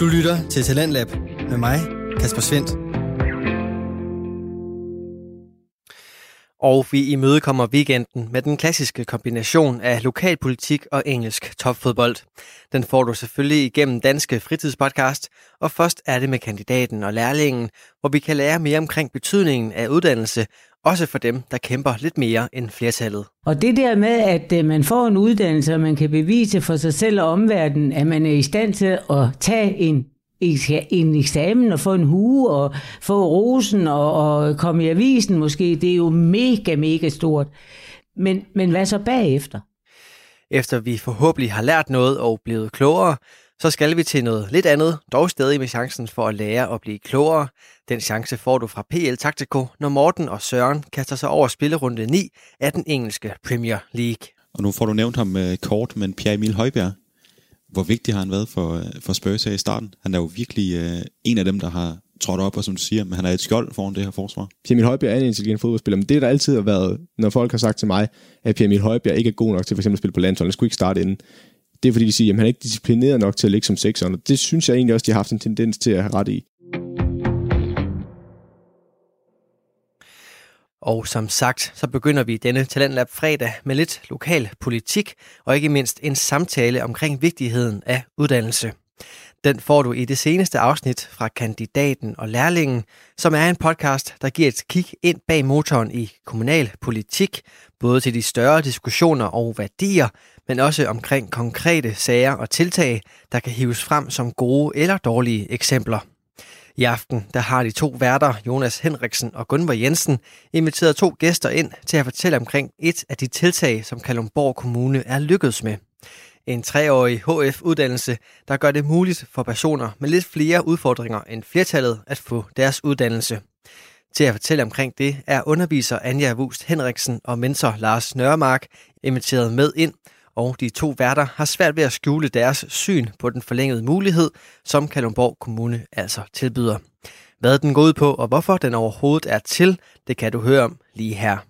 Du lytter til Talentlab med mig, Kasper Svendt. Og vi imødekommer weekenden med den klassiske kombination af lokalpolitik og engelsk topfodbold. Den får du selvfølgelig igennem Danske Fritidspodcast, og først er det med kandidaten og lærlingen, hvor vi kan lære mere omkring betydningen af uddannelse, også for dem, der kæmper lidt mere end flertallet. Og det der med, at øh, man får en uddannelse, og man kan bevise for sig selv og omverdenen, at man er i stand til at tage en en eksamen og få en hue og få rosen og, og komme i avisen måske, det er jo mega, mega stort. Men, men hvad så bagefter? Efter vi forhåbentlig har lært noget og blevet klogere, så skal vi til noget lidt andet, dog stadig med chancen for at lære og blive klogere. Den chance får du fra PL Taktiko, når Morten og Søren kaster sig over spillerunde 9 af den engelske Premier League. Og nu får du nævnt ham uh, kort, men Pierre Emil Højbjerg, hvor vigtig har han været for, øh, for Spurs her i starten? Han er jo virkelig uh, en af dem, der har trådt op, og som du siger, men han er et skjold foran det her forsvar. Pierre Emil Højbjerg er en intelligent fodboldspiller, men det der altid har været, når folk har sagt til mig, at Pierre Emil Højbjerg ikke er god nok til for eksempel at spille på landsholdet, han skulle ikke starte inden. Det er fordi, de siger, at han er ikke disciplineret nok til at ligge som sekseren, og det synes jeg egentlig også, de har haft en tendens til at have ret i. Og som sagt, så begynder vi denne Talentlab fredag med lidt lokal politik og ikke mindst en samtale omkring vigtigheden af uddannelse. Den får du i det seneste afsnit fra Kandidaten og Lærlingen, som er en podcast, der giver et kig ind bag motoren i kommunal politik, både til de større diskussioner og værdier, men også omkring konkrete sager og tiltag, der kan hives frem som gode eller dårlige eksempler. I aften der har de to værter, Jonas Henriksen og Gunvor Jensen, inviteret to gæster ind til at fortælle omkring et af de tiltag, som Kalumborg Kommune er lykkedes med. En treårig HF-uddannelse, der gør det muligt for personer med lidt flere udfordringer end flertallet at få deres uddannelse. Til at fortælle omkring det er underviser Anja Wust Henriksen og mentor Lars Nørremark inviteret med ind, og de to værter har svært ved at skjule deres syn på den forlængede mulighed, som Kalundborg Kommune altså tilbyder. Hvad den går ud på, og hvorfor den overhovedet er til, det kan du høre om lige her.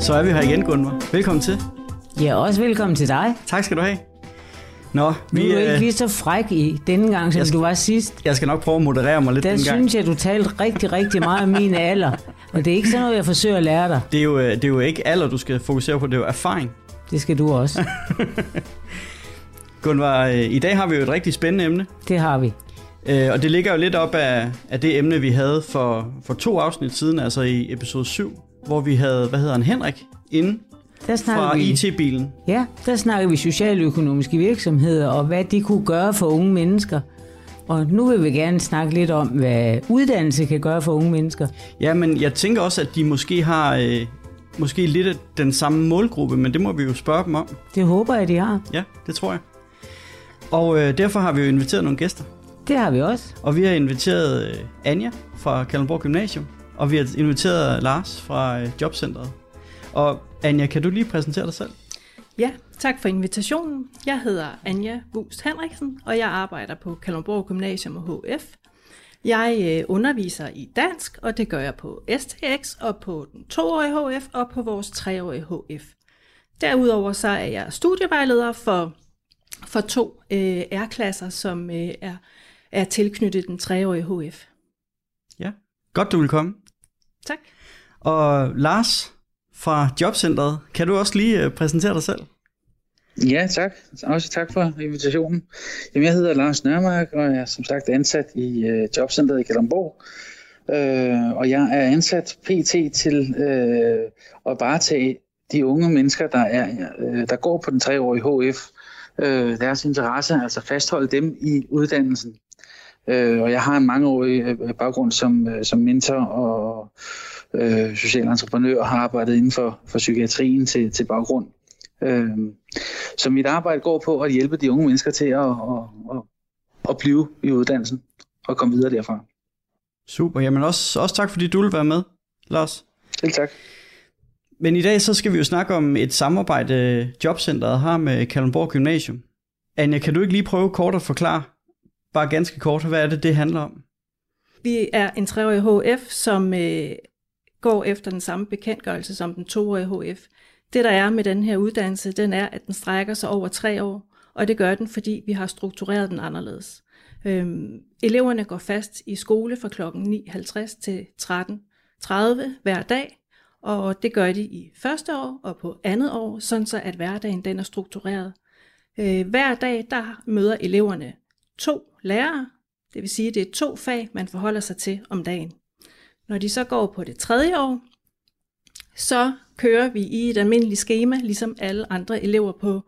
Så er vi her igen, Gunvar. Velkommen til. Ja, også velkommen til dig. Tak skal du have. Nå, vi, nu er du ikke øh, lige så fræk i denne gang, som skal, du var sidst. Jeg skal nok prøve at moderere mig lidt Der den gang. synes jeg, du talte rigtig, rigtig meget om min alder. Og det er ikke sådan noget, jeg forsøger at lære dig. Det er jo, øh, det er jo ikke alder, du skal fokusere på, det er jo erfaring. Det skal du også. Gunvar, øh, i dag har vi jo et rigtig spændende emne. Det har vi. Og det ligger jo lidt op af, af det emne, vi havde for, for to afsnit siden, altså i episode 7, hvor vi havde, hvad hedder han, Henrik, inde der fra vi, IT-bilen. Ja, der snakker vi socialøkonomiske virksomheder og hvad de kunne gøre for unge mennesker. Og nu vil vi gerne snakke lidt om, hvad uddannelse kan gøre for unge mennesker. Ja, men jeg tænker også, at de måske har øh, måske lidt af den samme målgruppe, men det må vi jo spørge dem om. Det håber jeg, de har. Ja, det tror jeg. Og øh, derfor har vi jo inviteret nogle gæster. Det har vi også. Og vi har inviteret øh, Anja fra Kalundborg Gymnasium, og vi har inviteret Lars fra øh, Jobcentret. Og Anja, kan du lige præsentere dig selv? Ja, tak for invitationen. Jeg hedder Anja Wust Henriksen, og jeg arbejder på Kalundborg Gymnasium og HF. Jeg øh, underviser i dansk, og det gør jeg på STX og på den toårige HF og på vores treårige HF. Derudover så er jeg studievejleder for, for to øh, R-klasser, som øh, er, er tilknyttet den treårige HF. Ja, godt du vil komme. Tak. Og Lars, fra Jobcentret. Kan du også lige øh, præsentere dig selv? Ja, tak. Også tak for invitationen. Jamen, jeg hedder Lars Nørmark, og jeg er som sagt ansat i øh, Jobcentret i Kalundborg. Øh, og jeg er ansat PT til øh, at varetage de unge mennesker, der, er, øh, der går på den treårige HF, øh, deres interesse, altså fastholde dem i uddannelsen. Øh, og jeg har en mangeårig øh, baggrund som, øh, som mentor og øh, social entreprenør og har arbejdet inden for, for psykiatrien til, til baggrund. Øh, så mit arbejde går på at hjælpe de unge mennesker til at, at, at, at blive i uddannelsen og komme videre derfra. Super, jamen også, også tak fordi du vil være med, Lars. Selv tak. Men i dag så skal vi jo snakke om et samarbejde, Jobcentret har med Kalundborg Gymnasium. Anja, kan du ikke lige prøve kort at forklare, bare ganske kort, hvad er det, det handler om? Vi er en treårig HF, som øh, går efter den samme bekendtgørelse som den toårige HF. Det der er med den her uddannelse, den er, at den strækker sig over tre år, og det gør den, fordi vi har struktureret den anderledes. Øhm, eleverne går fast i skole fra kl. 9.50 til 13.30 hver dag, og det gør de i første år og på andet år, sådan så at hverdagen den er struktureret. Øh, hver dag der møder eleverne to lærere, det vil sige, at det er to fag, man forholder sig til om dagen. Når de så går på det tredje år, så kører vi i et almindeligt schema, ligesom alle andre elever på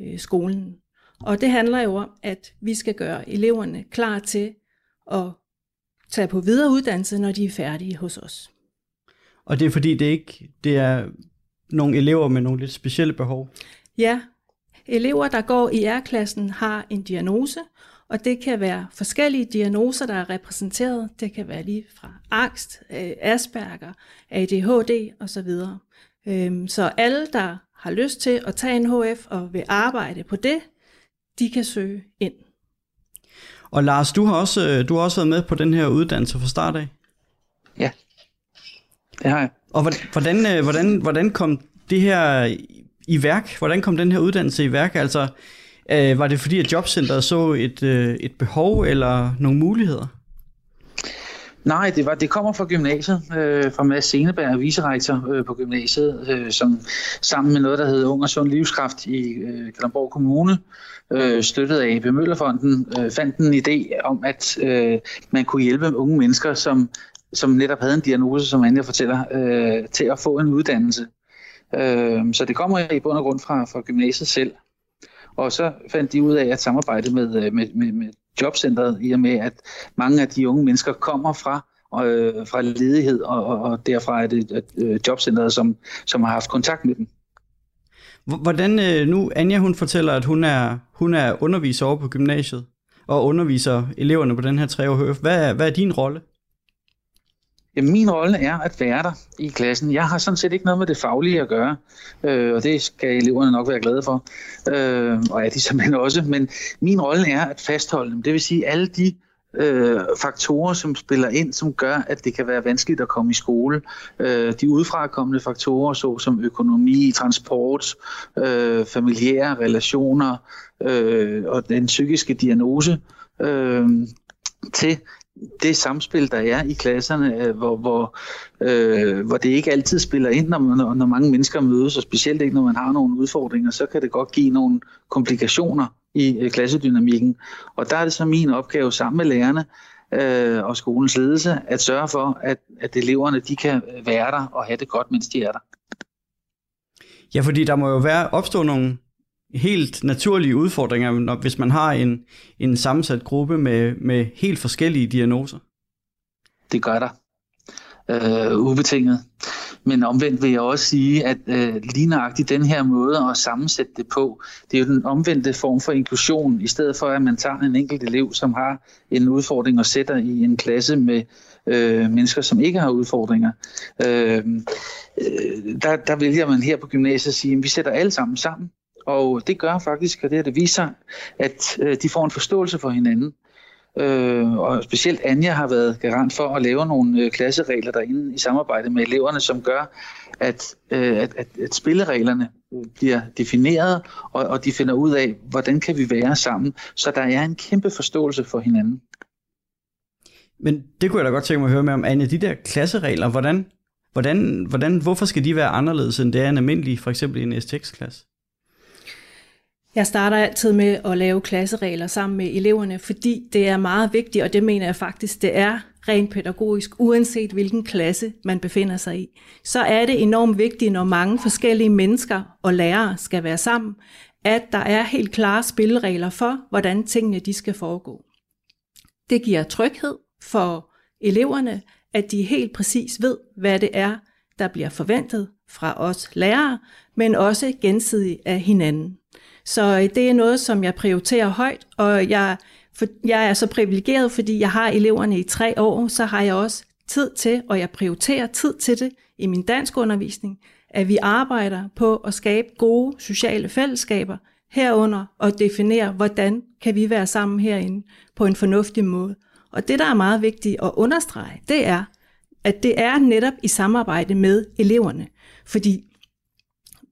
øh, skolen. Og det handler jo om, at vi skal gøre eleverne klar til at tage på videre uddannelse, når de er færdige hos os. Og det er fordi, det ikke det er nogle elever med nogle lidt specielle behov? Ja, elever, der går i R-klassen, har en diagnose, og det kan være forskellige diagnoser, der er repræsenteret. Det kan være lige fra angst, øh, Asperger, ADHD osv. Øhm, så alle, der har lyst til at tage en HF og vil arbejde på det, de kan søge ind. Og Lars, du har også, øh, du har også været med på den her uddannelse fra start af. Ja, det har jeg. Og hvordan, øh, hvordan, hvordan kom det her i værk? Hvordan kom den her uddannelse i værk? Altså, øh, var det fordi, at jobcentret så et, øh, et behov eller nogle muligheder? Nej, det, var, det kommer fra gymnasiet, øh, fra Mads Seneberg, vicerektor øh, på gymnasiet, øh, som sammen med noget, der hedder Ung og Sund Livskraft i øh, Kalamborg Kommune, øh, støttet af AP Møllerfonden, øh, fandt en idé om, at øh, man kunne hjælpe unge mennesker, som, som netop havde en diagnose, som Anja fortæller, øh, til at få en uddannelse. Øh, så det kommer i bund og grund fra, fra gymnasiet selv. Og så fandt de ud af at samarbejde med, øh, med, med, med jobcentret, i og med at mange af de unge mennesker kommer fra øh, fra ledighed, og, og, og derfra er det øh, jobcentret, som, som har haft kontakt med dem. Hvordan, øh, nu Anja hun fortæller, at hun er, hun er underviser over på gymnasiet, og underviser eleverne på den her tre år Hvad er, hvad er din rolle? Jamen, min rolle er at være der i klassen. Jeg har sådan set ikke noget med det faglige at gøre, øh, og det skal eleverne nok være glade for, øh, og er de simpelthen også. Men min rolle er at fastholde dem. Det vil sige, alle de øh, faktorer, som spiller ind, som gør, at det kan være vanskeligt at komme i skole. Øh, de udefrakommende faktorer, såsom økonomi, transport, øh, familiære relationer øh, og den psykiske diagnose, øh, til det samspil, der er i klasserne, øh, hvor, hvor, øh, hvor det ikke altid spiller ind, når, når, når mange mennesker mødes, og specielt ikke, når man har nogle udfordringer, så kan det godt give nogle komplikationer i øh, klassedynamikken. Og der er det så min opgave sammen med lærerne øh, og skolens ledelse at sørge for, at, at eleverne de kan være der og have det godt, mens de er der. Ja, fordi der må jo være opstå nogle helt naturlige udfordringer, når, hvis man har en, en sammensat gruppe med, med helt forskellige diagnoser. Det gør der. Øh, ubetinget. Men omvendt vil jeg også sige, at øh, lige nøjagtigt den her måde at sammensætte det på, det er jo den omvendte form for inklusion, i stedet for at man tager en enkelt elev, som har en udfordring og sætter i en klasse med øh, mennesker, som ikke har udfordringer. Øh, øh der, der vælger man her på gymnasiet at sige, at vi sætter alle sammen sammen, og det gør faktisk, og det har det viser, at øh, de får en forståelse for hinanden. Øh, og specielt Anja har været garant for at lave nogle øh, klasseregler derinde i samarbejde med eleverne, som gør, at, øh, at, at, at spillereglerne øh, bliver defineret, og, og de finder ud af, hvordan kan vi være sammen, så der er en kæmpe forståelse for hinanden. Men det kunne jeg da godt tænke mig at høre med om, Anja, de der klasseregler, hvordan, hvordan, hvordan, hvorfor skal de være anderledes, end det er en almindelig, for eksempel en STX-klasse? Jeg starter altid med at lave klasseregler sammen med eleverne, fordi det er meget vigtigt, og det mener jeg faktisk, det er rent pædagogisk, uanset hvilken klasse man befinder sig i. Så er det enormt vigtigt, når mange forskellige mennesker og lærere skal være sammen, at der er helt klare spilleregler for, hvordan tingene de skal foregå. Det giver tryghed for eleverne, at de helt præcis ved, hvad det er, der bliver forventet fra os lærere, men også gensidigt af hinanden. Så øh, det er noget, som jeg prioriterer højt, og jeg, for, jeg er så privilegeret, fordi jeg har eleverne i tre år, så har jeg også tid til, og jeg prioriterer tid til det i min dansk undervisning, at vi arbejder på at skabe gode sociale fællesskaber, herunder og definere, hvordan kan vi være sammen herinde på en fornuftig måde. Og det, der er meget vigtigt at understrege, det er, at det er netop i samarbejde med eleverne. Fordi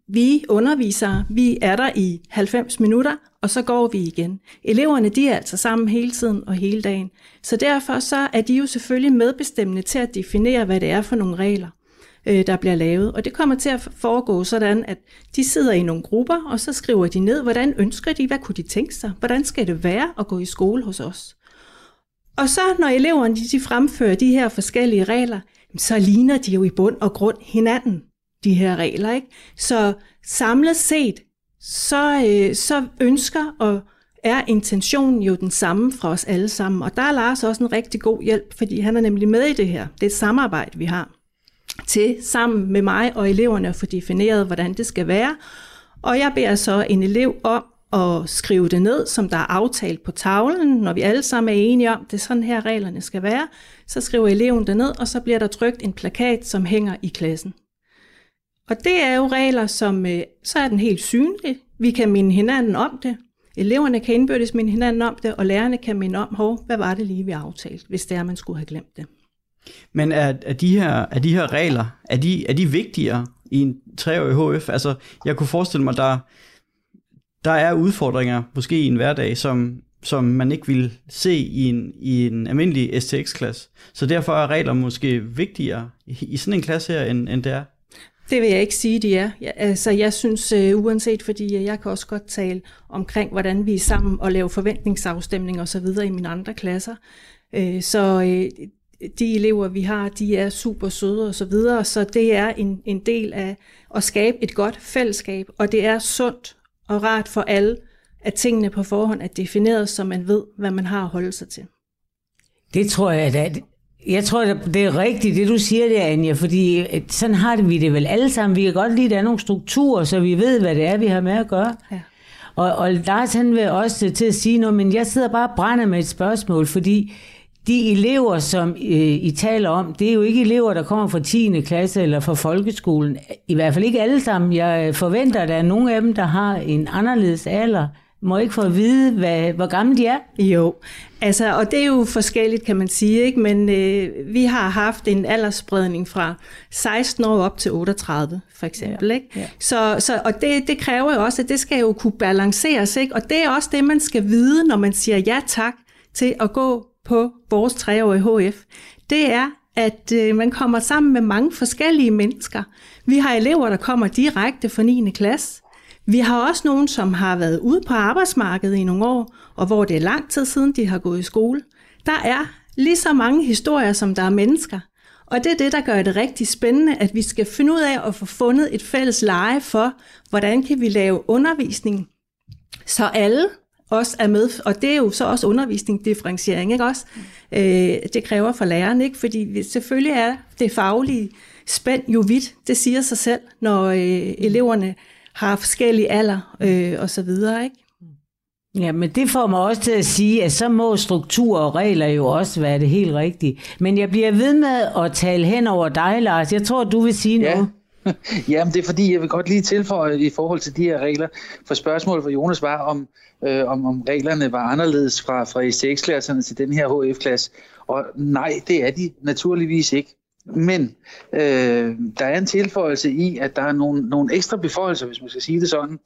vi undervisere, vi er der i 90 minutter, og så går vi igen. Eleverne, de er altså sammen hele tiden og hele dagen. Så derfor så er de jo selvfølgelig medbestemmende til at definere, hvad det er for nogle regler, øh, der bliver lavet. Og det kommer til at foregå sådan, at de sidder i nogle grupper, og så skriver de ned, hvordan ønsker de, hvad kunne de tænke sig, hvordan skal det være at gå i skole hos os. Og så når eleverne de fremfører de her forskellige regler, så ligner de jo i bund og grund hinanden, de her regler. Ikke? Så samlet set, så, øh, så ønsker og er intentionen jo den samme fra os alle sammen. Og der er Lars også en rigtig god hjælp, fordi han er nemlig med i det her. Det er et samarbejde, vi har til sammen med mig og eleverne at få defineret, hvordan det skal være. Og jeg beder så en elev om at skrive det ned, som der er aftalt på tavlen, når vi alle sammen er enige om, det er sådan her reglerne skal være, så skriver eleven det ned, og så bliver der trykt en plakat, som hænger i klassen. Og det er jo regler, som øh, så er den helt synlig. Vi kan minde hinanden om det. Eleverne kan indbyrdes minde hinanden om det, og lærerne kan minde om, hov, hvad var det lige, vi aftalte, hvis det er, man skulle have glemt det. Men er, er, de, her, er de her regler, er de, er de vigtigere i en treårig HF? Altså, jeg kunne forestille mig, der, der er udfordringer, måske i en hverdag, som, som man ikke vil se i en, i en almindelig STX-klasse. Så derfor er regler måske vigtigere i, i sådan en klasse her, end, end det er det vil jeg ikke sige, de er. Ja, altså, jeg synes, øh, uanset, fordi øh, jeg kan også godt tale omkring, hvordan vi er sammen og lave forventningsafstemning og så videre i mine andre klasser. Øh, så øh, de elever, vi har, de er super søde og så videre, så det er en, en del af at skabe et godt fællesskab, og det er sundt og rart for alle, at tingene på forhånd er defineret, så man ved, hvad man har at holde sig til. Det tror jeg, at jeg tror, det er rigtigt, det du siger der, Anja, fordi øh, sådan har det vi det vel alle sammen. Vi kan godt lide, at der er nogle strukturer, så vi ved, hvad det er, vi har med at gøre. Ja. Og, og Lars han vil også til at sige noget, men jeg sidder bare og brænder med et spørgsmål, fordi de elever, som øh, I taler om, det er jo ikke elever, der kommer fra 10. klasse eller fra folkeskolen. I hvert fald ikke alle sammen. Jeg forventer, at der er nogle af dem, der har en anderledes alder må ikke få at vide, hvad, hvor gamle de er? Jo, altså, og det er jo forskelligt, kan man sige, ikke? men øh, vi har haft en aldersspredning fra 16 år op til 38, for eksempel. Ja. Ikke? Ja. Så, så, og det, det kræver jo også, at det skal jo kunne balanceres, ikke? og det er også det, man skal vide, når man siger ja tak til at gå på vores treårige HF. Det er, at øh, man kommer sammen med mange forskellige mennesker. Vi har elever, der kommer direkte fra 9. klasse, vi har også nogen, som har været ude på arbejdsmarkedet i nogle år, og hvor det er lang tid siden, de har gået i skole. Der er lige så mange historier, som der er mennesker. Og det er det, der gør det rigtig spændende, at vi skal finde ud af at få fundet et fælles leje for, hvordan kan vi lave undervisning, så alle også er med, og det er jo så også undervisning, differentiering, ikke også? Øh, det kræver for læreren, ikke? Fordi selvfølgelig er det faglige spænd jo vidt, det siger sig selv, når øh, eleverne har forskellige alder øh, og så videre, ikke? Ja, men det får mig også til at sige, at så må struktur og regler jo også være det helt rigtige. Men jeg bliver ved med at tale hen over dig, Lars. Jeg tror, du vil sige ja. noget. Jamen, det er fordi, jeg vil godt lige tilføje i forhold til de her regler. For spørgsmålet fra Jonas var, om, øh, om, om reglerne var anderledes fra, fra STX-klasserne til den her HF-klasse. Og nej, det er de naturligvis ikke. Men øh, der er en tilføjelse i, at der er nogle, nogle ekstra beføjelser, hvis man skal sige det sådan.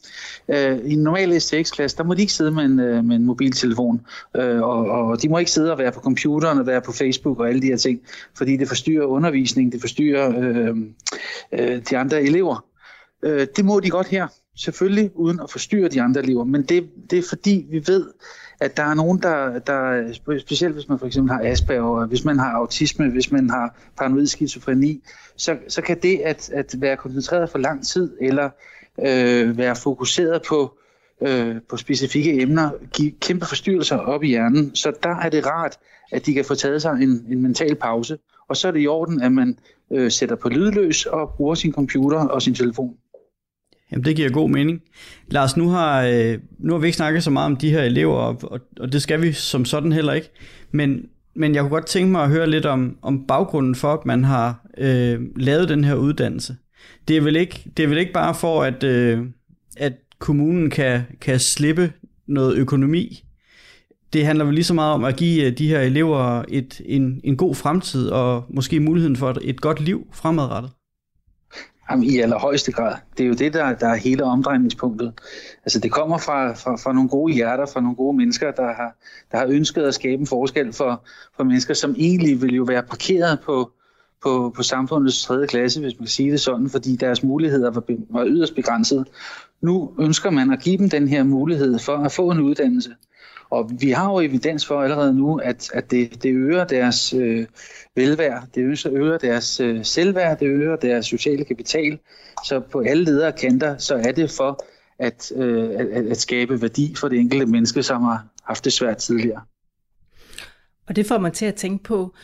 Øh, I en normal STX-klasse, der må de ikke sidde med en, øh, med en mobiltelefon, øh, og, og de må ikke sidde og være på computeren og være på Facebook og alle de her ting, fordi det forstyrrer undervisningen, det forstyrrer øh, øh, de andre elever. Øh, det må de godt her, selvfølgelig uden at forstyrre de andre elever, men det, det er fordi, vi ved, at der er nogen, der, der, specielt hvis man for eksempel har Asperger, hvis man har autisme, hvis man har paranoid skizofreni, så, så kan det at, at være koncentreret for lang tid, eller øh, være fokuseret på, øh, på specifikke emner, give kæmpe forstyrrelser op i hjernen. Så der er det rart, at de kan få taget sig en, en mental pause, og så er det i orden, at man øh, sætter på lydløs og bruger sin computer og sin telefon. Jamen, det giver god mening. Lars, nu har, øh, nu har vi ikke snakket så meget om de her elever, og, og det skal vi som sådan heller ikke. Men, men jeg kunne godt tænke mig at høre lidt om, om baggrunden for, at man har øh, lavet den her uddannelse. Det er vel ikke, det er vel ikke bare for, at, øh, at kommunen kan, kan slippe noget økonomi. Det handler vel lige så meget om at give øh, de her elever et, en, en god fremtid og måske muligheden for et, et godt liv fremadrettet. Jamen, I allerhøjeste grad. Det er jo det, der, der er hele omdrejningspunktet. Altså, det kommer fra, fra, fra nogle gode hjerter, fra nogle gode mennesker, der har, der har ønsket at skabe en forskel for, for mennesker, som egentlig vil jo være parkeret på, på, på samfundets tredje klasse, hvis man kan sige det sådan, fordi deres muligheder var, var yderst begrænsede. Nu ønsker man at give dem den her mulighed for at få en uddannelse. Og vi har jo evidens for allerede nu, at, at det, det øger deres øh, velvære, det øger, deres øh, selvværd, det øger deres sociale kapital. Så på alle ledere kanter, så er det for at, øh, at, at skabe værdi for det enkelte menneske, som har haft det svært tidligere. Og det får mig til at tænke på,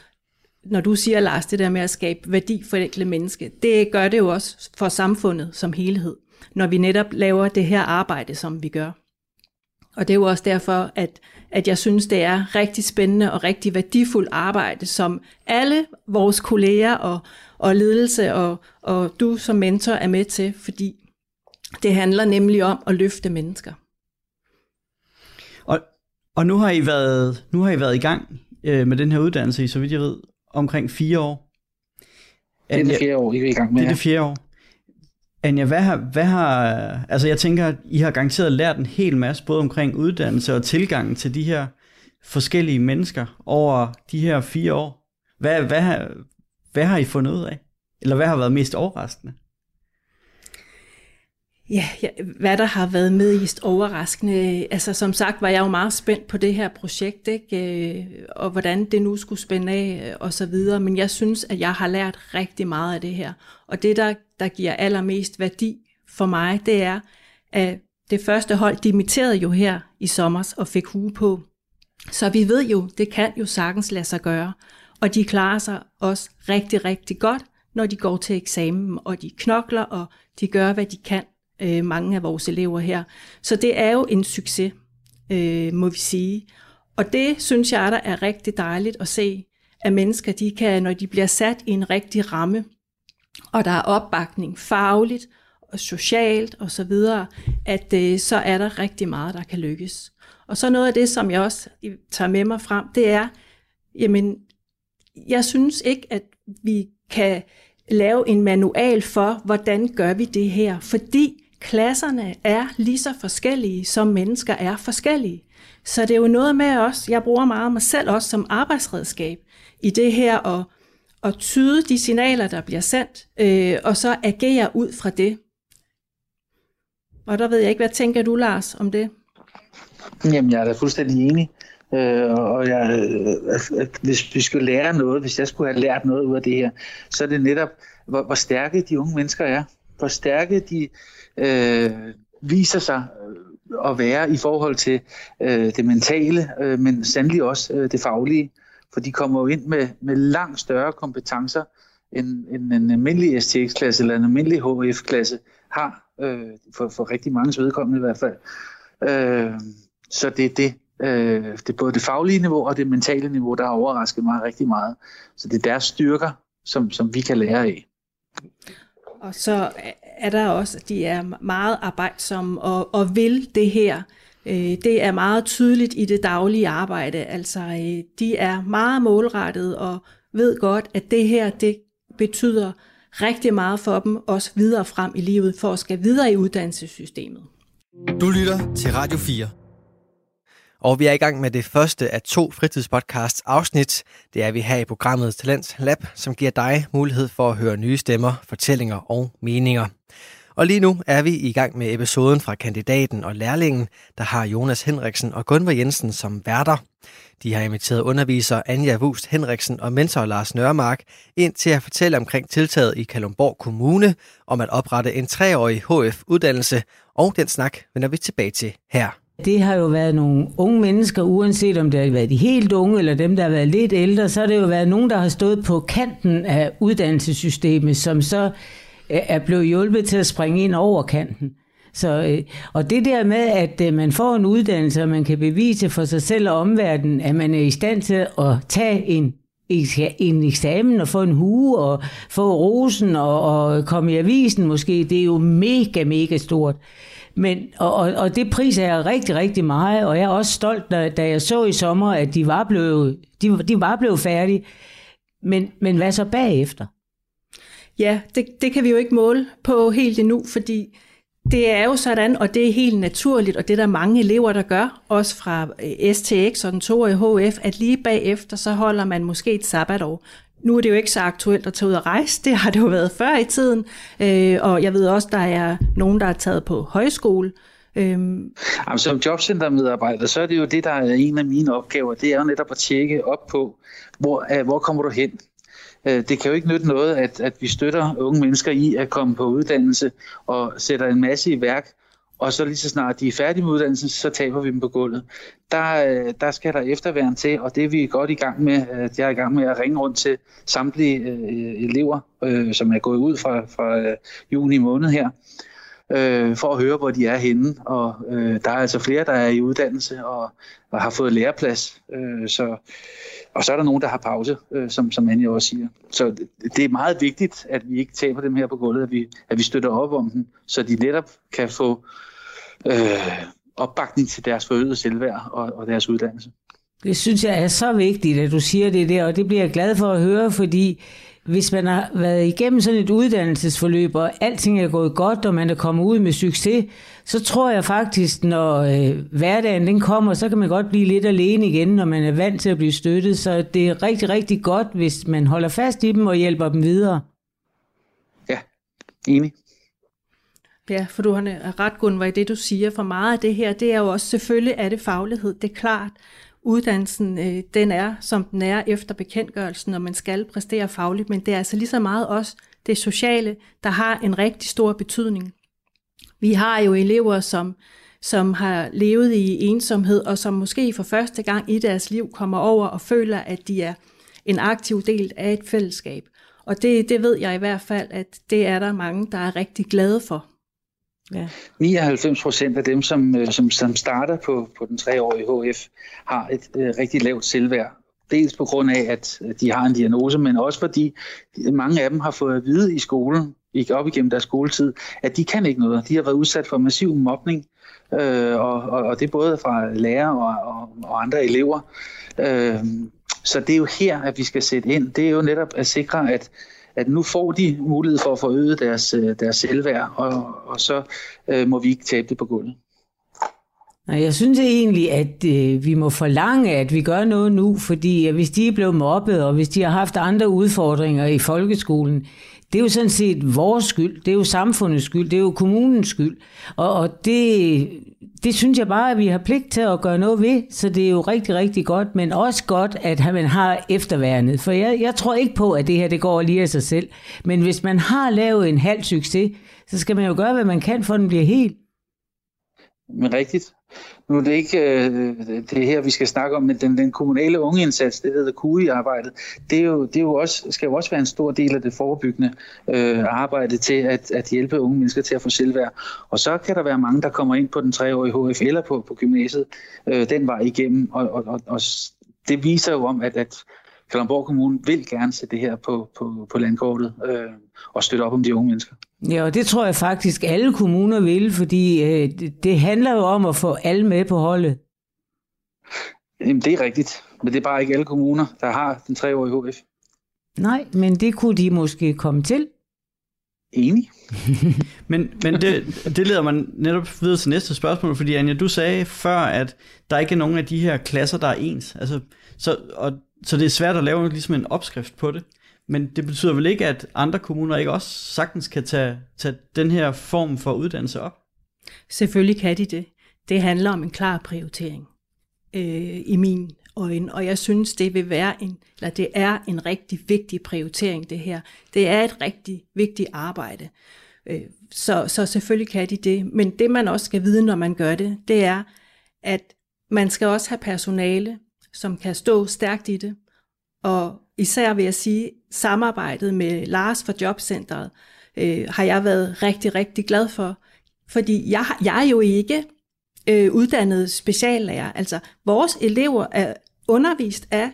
når du siger, Lars, det der med at skabe værdi for det enkelte menneske, det gør det jo også for samfundet som helhed, når vi netop laver det her arbejde, som vi gør. Og det er jo også derfor, at, at jeg synes, det er rigtig spændende og rigtig værdifuldt arbejde, som alle vores kolleger og, og ledelse og, og du som mentor er med til, fordi det handler nemlig om at løfte mennesker. Og, og nu har I været, nu har I været i gang øh, med den her uddannelse i, så vidt jeg ved, omkring fire år. Det er det fjerde år, I er i gang med. Det er det fjerde år. Anja, hvad har, hvad har, altså jeg tænker, at I har garanteret lært en hel masse, både omkring uddannelse og tilgangen til de her forskellige mennesker over de her fire år. Hvad, hvad, hvad har I fundet ud af? Eller hvad har været mest overraskende? Ja, ja, hvad der har været mest overraskende. Altså som sagt var jeg jo meget spændt på det her projekt, ikke? Øh, og hvordan det nu skulle spænde af øh, og så videre. Men jeg synes, at jeg har lært rigtig meget af det her. Og det, der, der giver allermest værdi for mig, det er, at det første hold dimitterede jo her i sommer og fik hue på. Så vi ved jo, det kan jo sagtens lade sig gøre. Og de klarer sig også rigtig, rigtig godt, når de går til eksamen, og de knokler, og de gør, hvad de kan øh, mange af vores elever her. Så det er jo en succes, øh, må vi sige. Og det synes jeg, der er rigtig dejligt at se, at mennesker, de kan, når de bliver sat i en rigtig ramme, og der er opbakning fagligt og socialt og så videre, at øh, så er der rigtig meget, der kan lykkes. Og så noget af det, som jeg også tager med mig frem, det er, jamen, jeg synes ikke, at vi kan lave en manual for, hvordan gør vi det her, fordi klasserne er lige så forskellige, som mennesker er forskellige. Så det er jo noget med os, jeg bruger meget mig selv også som arbejdsredskab i det her at, at tyde de signaler, der bliver sendt, øh, og så agere ud fra det. Og der ved jeg ikke, hvad tænker du, Lars, om det? Jamen, jeg er da fuldstændig enig. Øh, og jeg, øh, hvis vi skulle lære noget, hvis jeg skulle have lært noget ud af det her, så er det netop, hvor, hvor stærke de unge mennesker er. Hvor stærke de øh, viser sig øh, at være i forhold til øh, det mentale, øh, men sandelig også øh, det faglige. For de kommer jo ind med, med langt større kompetencer, end, end en almindelig STX-klasse eller en almindelig HF-klasse har, øh, for, for rigtig mange vedkommende i hvert fald. Øh, så det er det, øh, det er både det faglige niveau og det mentale niveau, der har overrasket mig rigtig meget. Så det er deres styrker, som, som vi kan lære af. Og så er der også, at de er meget arbejdsomme og, og vil det her. Øh, det er meget tydeligt i det daglige arbejde. Altså, øh, de er meget målrettet og ved godt, at det her, det betyder rigtig meget for dem, også videre frem i livet, for at skal videre i uddannelsessystemet. Du lytter til Radio 4. Og vi er i gang med det første af to fritidspodcasts afsnit. Det er vi her i programmet Talents Lab, som giver dig mulighed for at høre nye stemmer, fortællinger og meninger. Og lige nu er vi i gang med episoden fra kandidaten og lærlingen, der har Jonas Henriksen og Gunvar Jensen som værter. De har inviteret underviser Anja Wust Henriksen og mentor Lars Nørmark ind til at fortælle omkring tiltaget i Kalumborg Kommune om at oprette en treårig HF-uddannelse, og den snak vender vi tilbage til her. Det har jo været nogle unge mennesker, uanset om det har været de helt unge, eller dem, der har været lidt ældre, så har det jo været nogen, der har stået på kanten af uddannelsessystemet, som så er blevet hjulpet til at springe ind over kanten. Så, øh, og det der med, at øh, man får en uddannelse, og man kan bevise for sig selv og omverdenen, at man er i stand til at tage en en eksamen og få en hue og få rosen og, og komme i avisen måske, det er jo mega, mega stort. Men, og, og, og det priser jeg rigtig, rigtig meget, og jeg er også stolt, da, da jeg så i sommer, at de var blevet, de, de var blevet færdige. Men, men hvad så bagefter? Ja, det, det kan vi jo ikke måle på helt endnu, fordi det er jo sådan, og det er helt naturligt, og det er der mange elever, der gør, også fra øh, STX og den toårige HF, at lige bagefter, så holder man måske et sabbatår. Nu er det jo ikke så aktuelt at tage ud og rejse, det har det jo været før i tiden, øh, og jeg ved også, der er nogen, der er taget på højskole. Øhm. Jamen, som jobcentermedarbejder, så er det jo det, der er en af mine opgaver, det er jo netop at tjekke op på, hvor, øh, hvor kommer du hen? Øh, det kan jo ikke nytte noget, at, at vi støtter unge mennesker i at komme på uddannelse og sætter en masse i værk, og så lige så snart de er færdige med uddannelsen, så taber vi dem på gulvet. Der, øh, der skal der efterværen til, og det er vi godt i gang med. Jeg er i gang med at ringe rundt til samtlige øh, elever, øh, som er gået ud fra, fra øh, juni måned her, øh, for at høre, hvor de er henne. Og øh, der er altså flere, der er i uddannelse og, og har fået læreplads. Øh, så, og så er der nogen, der har pause, øh, som, som Annie også siger. Så det, det er meget vigtigt, at vi ikke taber dem her på gulvet, at vi, at vi støtter op om dem, så de netop kan få øh, opbakning til deres forøgede selvværd og, og deres uddannelse. Det synes jeg er så vigtigt, at du siger det der, og det bliver jeg glad for at høre, fordi hvis man har været igennem sådan et uddannelsesforløb, og alting er gået godt, og man er kommet ud med succes, så tror jeg faktisk, når øh, hverdagen den kommer, så kan man godt blive lidt alene igen, når man er vant til at blive støttet. Så det er rigtig, rigtig godt, hvis man holder fast i dem og hjælper dem videre. Ja, enig. Ja, for du har ret, Gunvar, i det du siger. For meget af det her, det er jo også, selvfølgelig er det faglighed, det er klart uddannelsen øh, den er, som den er efter bekendtgørelsen, når man skal præstere fagligt, men det er altså lige så meget også det sociale, der har en rigtig stor betydning. Vi har jo elever, som, som har levet i ensomhed, og som måske for første gang i deres liv kommer over og føler, at de er en aktiv del af et fællesskab. Og det, det ved jeg i hvert fald, at det er der mange, der er rigtig glade for. Ja. 99 procent af dem, som, øh, som, som starter på, på den treårige HF, har et øh, rigtig lavt selvværd. Dels på grund af, at øh, de har en diagnose, men også fordi mange af dem har fået at vide i skolen, ikke op igennem deres skoletid, at de kan ikke noget. De har været udsat for massiv mobning, øh, og, og, og det både fra lærere og, og, og andre elever. Øh, så det er jo her, at vi skal sætte ind. Det er jo netop at sikre, at at nu får de mulighed for at forøge deres, øh, deres selvværd, og, og så øh, må vi ikke tabe det på gulvet. Jeg synes egentlig, at øh, vi må forlange, at vi gør noget nu, fordi hvis de er blevet mobbet, og hvis de har haft andre udfordringer i folkeskolen, det er jo sådan set vores skyld, det er jo samfundets skyld, det er jo kommunens skyld. Og, og det, det synes jeg bare, at vi har pligt til at gøre noget ved, så det er jo rigtig, rigtig godt, men også godt, at man har efterværnet. For jeg, jeg tror ikke på, at det her det går lige af sig selv. Men hvis man har lavet en halv succes, så skal man jo gøre, hvad man kan, for at den bliver helt. Men rigtigt. Nu er det ikke øh, det her, vi skal snakke om, men den, den kommunale ungeindsats, det hedder KUI-arbejdet, det, er jo, det er jo også, skal jo også være en stor del af det forebyggende øh, arbejde til at, at hjælpe unge mennesker til at få selvværd. Og så kan der være mange, der kommer ind på den treårige HF eller på, på gymnasiet øh, den vej igennem, og, og, og, og det viser jo om, at, at Kalundborg Kommune vil gerne se det her på, på, på landkortet øh, og støtte op om de unge mennesker. Ja, og det tror jeg faktisk alle kommuner vil, fordi øh, det, handler jo om at få alle med på holdet. Jamen, det er rigtigt, men det er bare ikke alle kommuner, der har den treårige HF. Nej, men det kunne de måske komme til. Enig. men men det, det leder man netop videre til næste spørgsmål, fordi Anja, du sagde før, at der ikke er nogen af de her klasser, der er ens. Altså, så, og, så det er svært at lave ligesom en opskrift på det. Men det betyder vel ikke, at andre kommuner ikke også sagtens kan tage, tage den her form for uddannelse op? Selvfølgelig kan de det. Det handler om en klar prioritering øh, i min øjne, og jeg synes, det vil være en, eller det er en rigtig vigtig prioritering, det her. Det er et rigtig vigtigt arbejde. Øh, så, så selvfølgelig kan de det, men det man også skal vide, når man gør det, det er, at man skal også have personale, som kan stå stærkt i det, og især vil jeg sige, samarbejdet med Lars fra Jobcentret, øh, har jeg været rigtig, rigtig glad for. Fordi jeg, jeg er jo ikke øh, uddannet speciallærer. Altså, vores elever er undervist af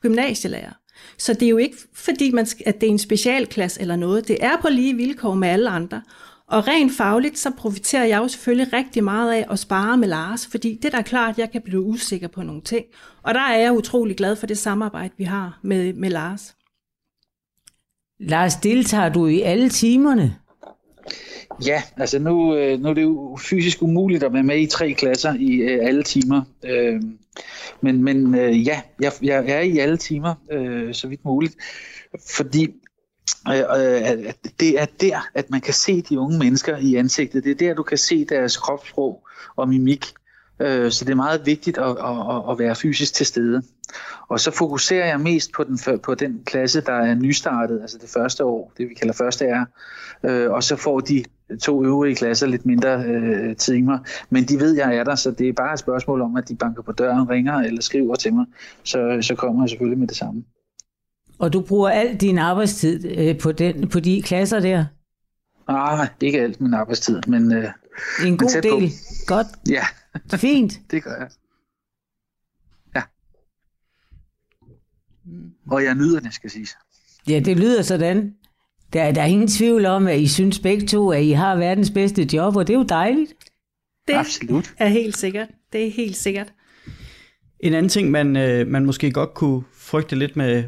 gymnasielærer. Så det er jo ikke fordi, man skal, at det er en specialklasse eller noget. Det er på lige vilkår med alle andre. Og rent fagligt, så profiterer jeg jo selvfølgelig rigtig meget af at spare med Lars, fordi det er da klart, at jeg kan blive usikker på nogle ting. Og der er jeg utrolig glad for det samarbejde, vi har med, med Lars. Lars, deltager du i alle timerne? Ja, altså nu, øh, nu er det jo fysisk umuligt at være med i tre klasser i øh, alle timer. Øh, men men ja, jeg, jeg er i alle timer, så vidt muligt. Fordi øh, øh, det er der, at man kan se de unge mennesker i ansigtet. Det er der, du kan se deres kropssprog og mimik. Øh, så det er meget vigtigt at, at, at være fysisk til stede. Og så fokuserer jeg mest på den, på den klasse, der er nystartet, altså det første år, det vi kalder første R. Øh, og så får de to øvrige klasser lidt mindre øh, timer. Men de ved, jeg er der, så det er bare et spørgsmål om, at de banker på døren, ringer eller skriver til mig. Så, så kommer jeg selvfølgelig med det samme. Og du bruger al din arbejdstid øh, på, den, på de klasser der? Ah, ikke alt min arbejdstid, men... Øh, en god del. På. Godt. Ja. Fint. det gør jeg. Ja. Og jeg nyder det, skal siges. Ja, det lyder sådan. Der, der er ingen tvivl om, at I synes begge to, at I har verdens bedste job, og det er jo dejligt. Det Absolut. er helt sikkert. Det er helt sikkert. En anden ting, man, øh, man måske godt kunne frygte lidt med,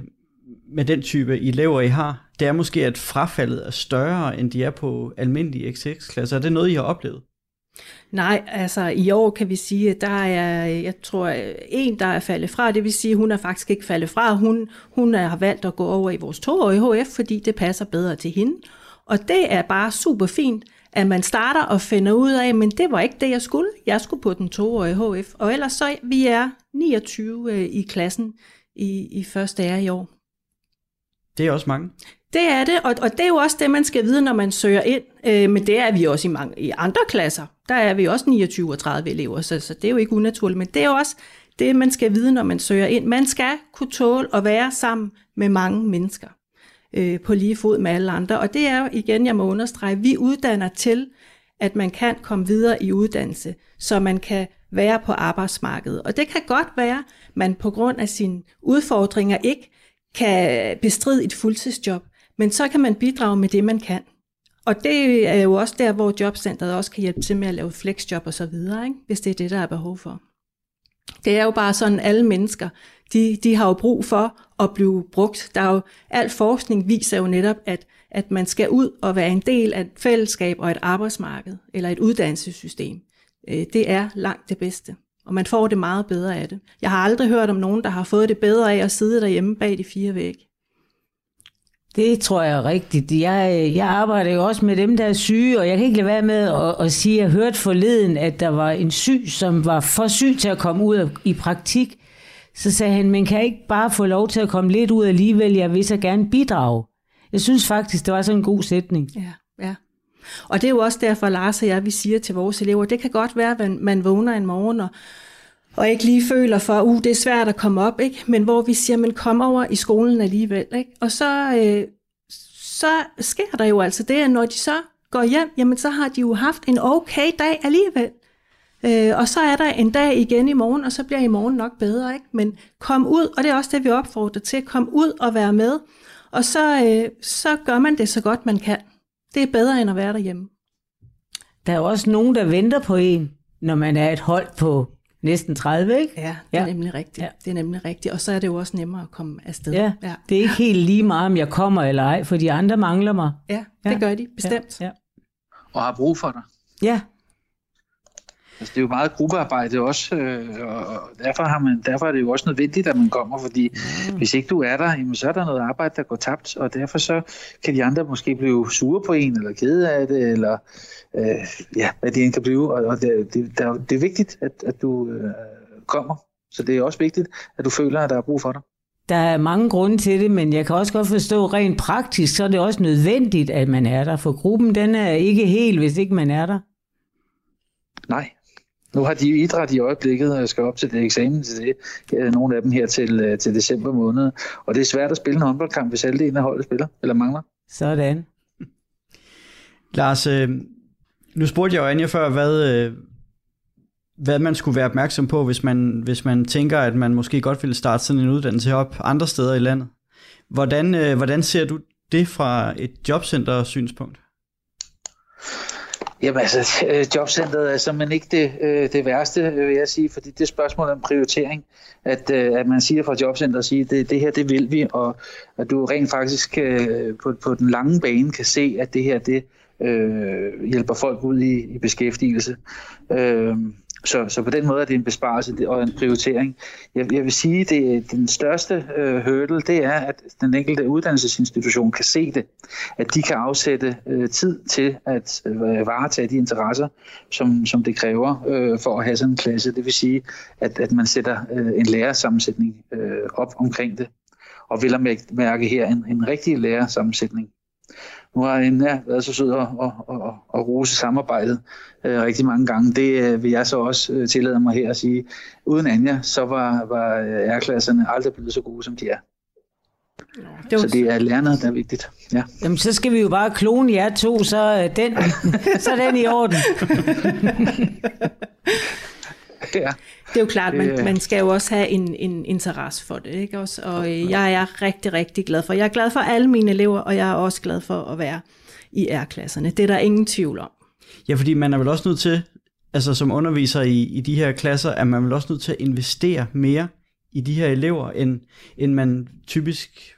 med den type elever, I har, det er måske, at frafaldet er større, end de er på almindelige XX-klasser. Er det noget, I har oplevet? Nej, altså i år kan vi sige, at der er, jeg tror, en, der er faldet fra. Det vil sige, at hun er faktisk ikke faldet fra. Hun, hun har valgt at gå over i vores toårige HF, fordi det passer bedre til hende. Og det er bare super fint, at man starter og finder ud af, men det var ikke det, jeg skulle. Jeg skulle på den toårige HF. Og ellers så, vi er 29 øh, i klassen i, i første ære i år. Det er også mange. Det er det, og, og det er jo også det, man skal vide, når man søger ind. Øh, men det er vi også i, mange, i andre klasser. Der er vi også 29 og 30 elever, så, så det er jo ikke unaturligt. Men det er jo også det, man skal vide, når man søger ind. Man skal kunne tåle at være sammen med mange mennesker øh, på lige fod med alle andre. Og det er jo igen, jeg må understrege, vi uddanner til, at man kan komme videre i uddannelse, så man kan være på arbejdsmarkedet. Og det kan godt være, at man på grund af sine udfordringer ikke kan bestride et fuldtidsjob. Men så kan man bidrage med det, man kan. Og det er jo også der, hvor jobcentret også kan hjælpe til med at lave flexjob og så videre, ikke? hvis det er det, der er behov for. Det er jo bare sådan, alle mennesker, de, de har jo brug for at blive brugt. Der er jo, al forskning viser jo netop, at, at man skal ud og være en del af et fællesskab og et arbejdsmarked, eller et uddannelsessystem. Øh, det er langt det bedste, og man får det meget bedre af det. Jeg har aldrig hørt om nogen, der har fået det bedre af at sidde derhjemme bag de fire vægge. Det tror jeg er rigtigt. Jeg, jeg arbejder jo også med dem, der er syge, og jeg kan ikke lade være med at, at sige, at jeg hørte forleden, at der var en syg, som var for syg til at komme ud i praktik. Så sagde han, men kan ikke bare få lov til at komme lidt ud alligevel? Jeg vil så gerne bidrage. Jeg synes faktisk, det var sådan en god sætning. Ja, ja. Og det er jo også derfor, Lars og jeg, vi siger til vores elever, det kan godt være, at man vågner en morgen og, og ikke lige føler for, uh, det er svært at komme op, ikke? men hvor vi siger, man kom over i skolen alligevel. Ikke? Og så, øh, så sker der jo altså det, at når de så går hjem, jamen så har de jo haft en okay dag alligevel. Øh, og så er der en dag igen i morgen, og så bliver i morgen nok bedre. Ikke? Men kom ud, og det er også det, vi opfordrer til, kom ud og være med. Og så, øh, så gør man det så godt man kan. Det er bedre end at være derhjemme. Der er også nogen, der venter på en, når man er et hold på næsten 30, ikke? Ja, det er ja. nemlig rigtigt. Ja. Det er nemlig rigtigt. Og så er det jo også nemmere at komme afsted. Ja, ja. det er ikke helt lige meget, om jeg kommer eller ej, for de andre mangler mig. Ja, det ja. gør de, bestemt. Ja. Ja. Og har brug for dig. Ja. Altså, det er jo meget gruppearbejde også, øh, og derfor, har man, derfor er det jo også nødvendigt, at man kommer, fordi mm. hvis ikke du er der, jamen, så er der noget arbejde, der går tabt, og derfor så kan de andre måske blive sure på en, eller kede af det, eller øh, ja, hvad det end kan blive, og, og det, det, der, det er vigtigt, at, at du øh, kommer, så det er også vigtigt, at du føler, at der er brug for dig. Der er mange grunde til det, men jeg kan også godt forstå, rent praktisk, så er det også nødvendigt, at man er der, for gruppen den er ikke helt, hvis ikke man er der. Nej, nu har de jo idræt i øjeblikket, og skal op til det eksamen til det. Øh, nogle af dem her til, øh, til december måned. Og det er svært at spille en håndboldkamp, hvis halvdelen af holdet spiller, eller mangler. Sådan. Lars, øh, nu spurgte jeg jo Anja før, hvad, hvad man skulle være opmærksom på, hvis man, hvis man tænker, at man måske godt ville starte sådan en uddannelse op andre steder i landet. Hvordan, hvordan ser du det fra et jobcenter-synspunkt? Jamen altså, øh, jobcentret er simpelthen ikke det, øh, det værste, øh, vil jeg sige, fordi det er spørgsmål om prioritering, at, at man siger fra jobcentret at sige, det, det her, det vil vi, og at du rent faktisk på, på den lange bane kan se, at det her, det øh, hjælper folk ud i, i beskæftigelse. Øh, så, så på den måde er det en besparelse og en prioritering. Jeg, jeg vil sige, at det, den største øh, hurdle, det er, at den enkelte uddannelsesinstitution kan se det. At de kan afsætte øh, tid til at øh, varetage de interesser, som, som det kræver øh, for at have sådan en klasse. Det vil sige, at, at man sætter øh, en lærersammensætning øh, op omkring det. Og vil at mærke her en, en rigtig lærersammensætning. Nu har Anja været så sød at, at, at, at rose samarbejdet øh, rigtig mange gange. Det øh, vil jeg så også øh, tillade mig her at sige. Uden Anja, så var, var R-klasserne aldrig blevet så gode, som de er. Det så det er lærerne, der er vigtigt. Ja. Jamen, så skal vi jo bare klone jer to, så den, så er den i orden. ja. Det er jo klart, man, man skal jo også have en, en interesse for det, ikke også? Og øh, jeg er rigtig, rigtig glad for. Jeg er glad for alle mine elever, og jeg er også glad for at være i R-klasserne. Det er der ingen tvivl om. Ja, fordi man er vel også nødt til, altså som underviser i, i de her klasser, er man vel også nødt til at investere mere i de her elever, end, end man typisk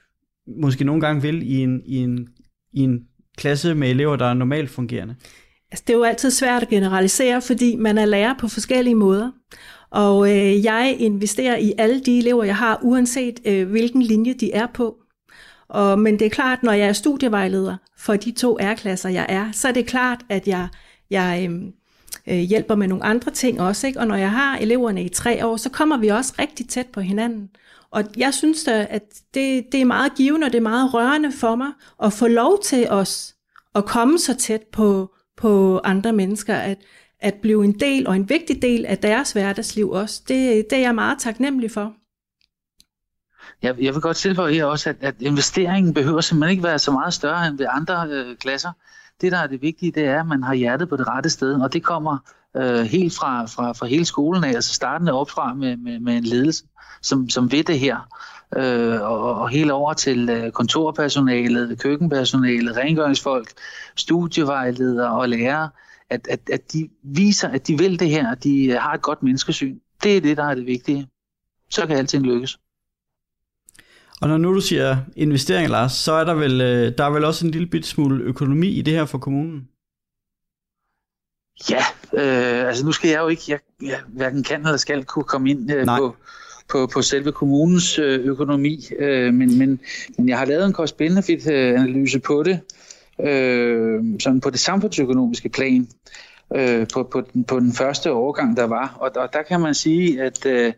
måske nogle gange vil i en, i en, i en klasse med elever, der er normalt fungerende. Altså, det er jo altid svært at generalisere, fordi man er lærer på forskellige måder. Og øh, jeg investerer i alle de elever, jeg har, uanset øh, hvilken linje de er på. Og, men det er klart, når jeg er studievejleder for de to R-klasser, jeg er, så er det klart, at jeg, jeg øhm, øh, hjælper med nogle andre ting også. Ikke? Og når jeg har eleverne i tre år, så kommer vi også rigtig tæt på hinanden. Og jeg synes da, at det, det er meget givende, og det er meget rørende for mig at få lov til os at komme så tæt på, på andre mennesker, at, at blive en del og en vigtig del af deres hverdagsliv også. Det, det er jeg meget taknemmelig for. Jeg, jeg vil godt tilføje her også, at, at investeringen behøver simpelthen ikke være så meget større end ved andre øh, klasser. Det, der er det vigtige, det er, at man har hjertet på det rette sted, og det kommer øh, helt fra, fra, fra hele skolen af, altså startende op fra med, med, med en ledelse, som, som ved det her, øh, og, og hele over til øh, kontorpersonalet, køkkenpersonalet, rengøringsfolk, studievejledere og lærere, at, at, at de viser, at de vil det her, at de har et godt menneskesyn. Det er det, der er det vigtige. Så kan alting lykkes. Og når nu du siger investering, Lars, så er der vel, øh, der er vel også en lille bit smule økonomi i det her for kommunen? Ja, øh, altså nu skal jeg jo ikke, jeg, jeg hverken kan eller skal kunne komme ind øh, på, på, på selve kommunens øh, økonomi, øh, men, men, men jeg har lavet en cost-benefit-analyse på det, øh, sådan på det samfundsøkonomiske plan, øh, på, på, den, på den første årgang, der var. Og, og der kan man sige, at, øh,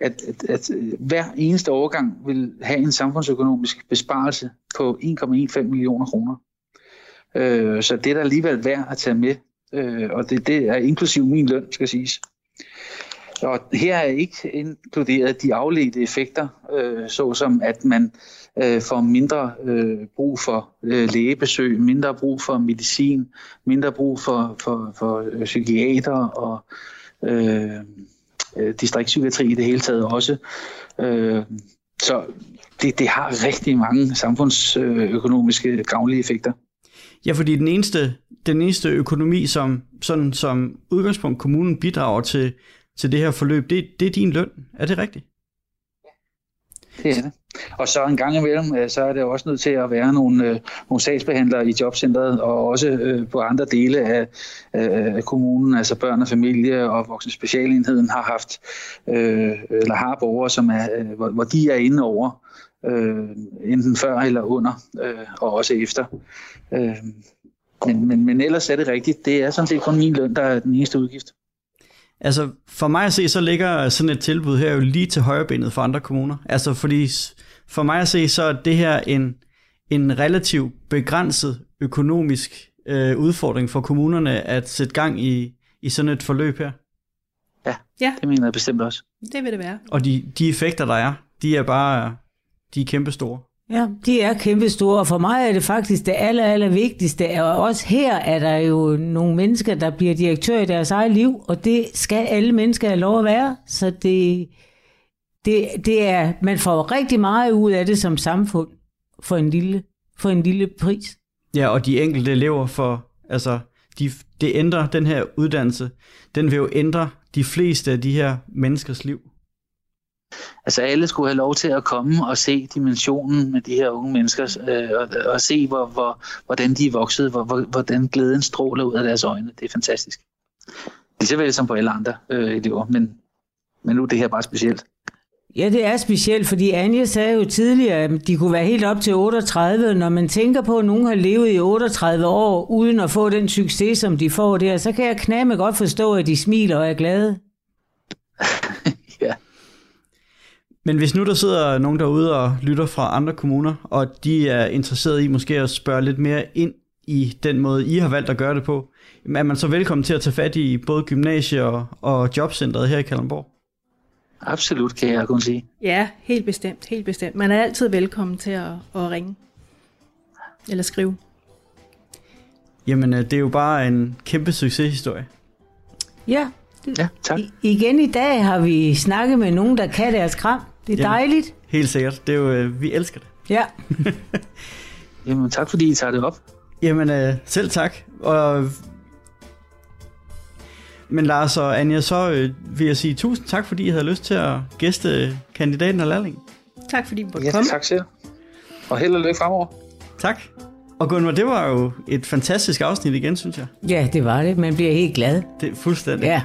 at, at, at hver eneste overgang vil have en samfundsøkonomisk besparelse på 1,15 millioner kroner. Øh, så det er der alligevel værd at tage med, øh, og det, det er inklusiv min løn, skal siges. Og her er ikke inkluderet de afledte effekter, øh, såsom at man øh, får mindre øh, brug for øh, lægebesøg, mindre brug for medicin, mindre brug for, for, for øh, psykiater og øh, øh, distriktspsykiatri i det hele taget også. Øh, så det, det har rigtig mange samfundsøkonomiske gavnlige effekter. Ja, fordi den eneste, den eneste økonomi, som, sådan, som udgangspunkt kommunen bidrager til, til det her forløb, det, det er din løn. Er det rigtigt? Det er det. Og så en gang imellem, øh, så er det også nødt til at være nogle, øh, nogle sagsbehandlere i jobcentret, og også øh, på andre dele af, af kommunen, altså børn og familie og voksen specialenheden har haft, eller har borgere, som er, hvor, hvor de er inde over, enten før eller under, og også efter. men, men, men ellers er det rigtigt, det er sådan set kun min løn, der er den eneste udgift. Altså, for mig at se, så ligger sådan et tilbud her jo lige til højrebenet for andre kommuner. Altså, fordi for mig at se, så er det her en, en relativt begrænset økonomisk øh, udfordring for kommunerne at sætte gang i, i sådan et forløb her. Ja, ja, det mener jeg bestemt også. Det vil det være. Og de, de effekter, der er, de er bare de er kæmpe store. Ja, de er kæmpe store, og for mig er det faktisk det aller, aller vigtigste. Og også her er der jo nogle mennesker, der bliver direktør i deres eget liv, og det skal alle mennesker have lov at være. Så det, det, det er, man får rigtig meget ud af det som samfund for en lille, for en lille pris. Ja, og de enkelte elever for, altså, de, det ændrer den her uddannelse, den vil jo ændre de fleste af de her menneskers liv. Altså alle skulle have lov til at komme og se dimensionen med de her unge mennesker, øh, og, og se, hvor, hvor, hvordan de er vokset, hvor, hvor, hvordan glæden stråler ud af deres øjne. Det er fantastisk. Lige så vel som på alle andre øh, elever, men, men nu er det her bare specielt. Ja, det er specielt, fordi Anja sagde jo tidligere, at de kunne være helt op til 38. Når man tænker på, at nogen har levet i 38 år, uden at få den succes, som de får der, så kan jeg knæme godt forstå, at de smiler og er glade. Men hvis nu der sidder nogen derude og lytter fra andre kommuner, og de er interesseret i måske at spørge lidt mere ind i den måde, I har valgt at gøre det på, er man så velkommen til at tage fat i både gymnasiet og, og jobcentret her i Kalundborg? Absolut, kan jeg kun sige. Ja, helt bestemt, helt bestemt. Man er altid velkommen til at, at ringe. Eller skrive. Jamen, øh, det er jo bare en kæmpe succeshistorie. Ja, Ja, tak. I, igen i dag har vi snakket med nogen, der kan deres kram. Det er Jamen. dejligt. Helt sikkert. Det er jo, øh, vi elsker det. Ja. Jamen, tak fordi I tager det op. Jamen, øh, selv tak. Og... Men Lars og Anja, så øh, vil jeg sige tusind tak, fordi I havde lyst til at gæste kandidaten og lærlingen. Tak fordi du måtte Ja, komme. tak selv. Og held og lykke fremover. Tak. Og Gunvar, det var jo et fantastisk afsnit igen, synes jeg. ja, det var det. Man bliver helt glad. Det er fuldstændig. Ja.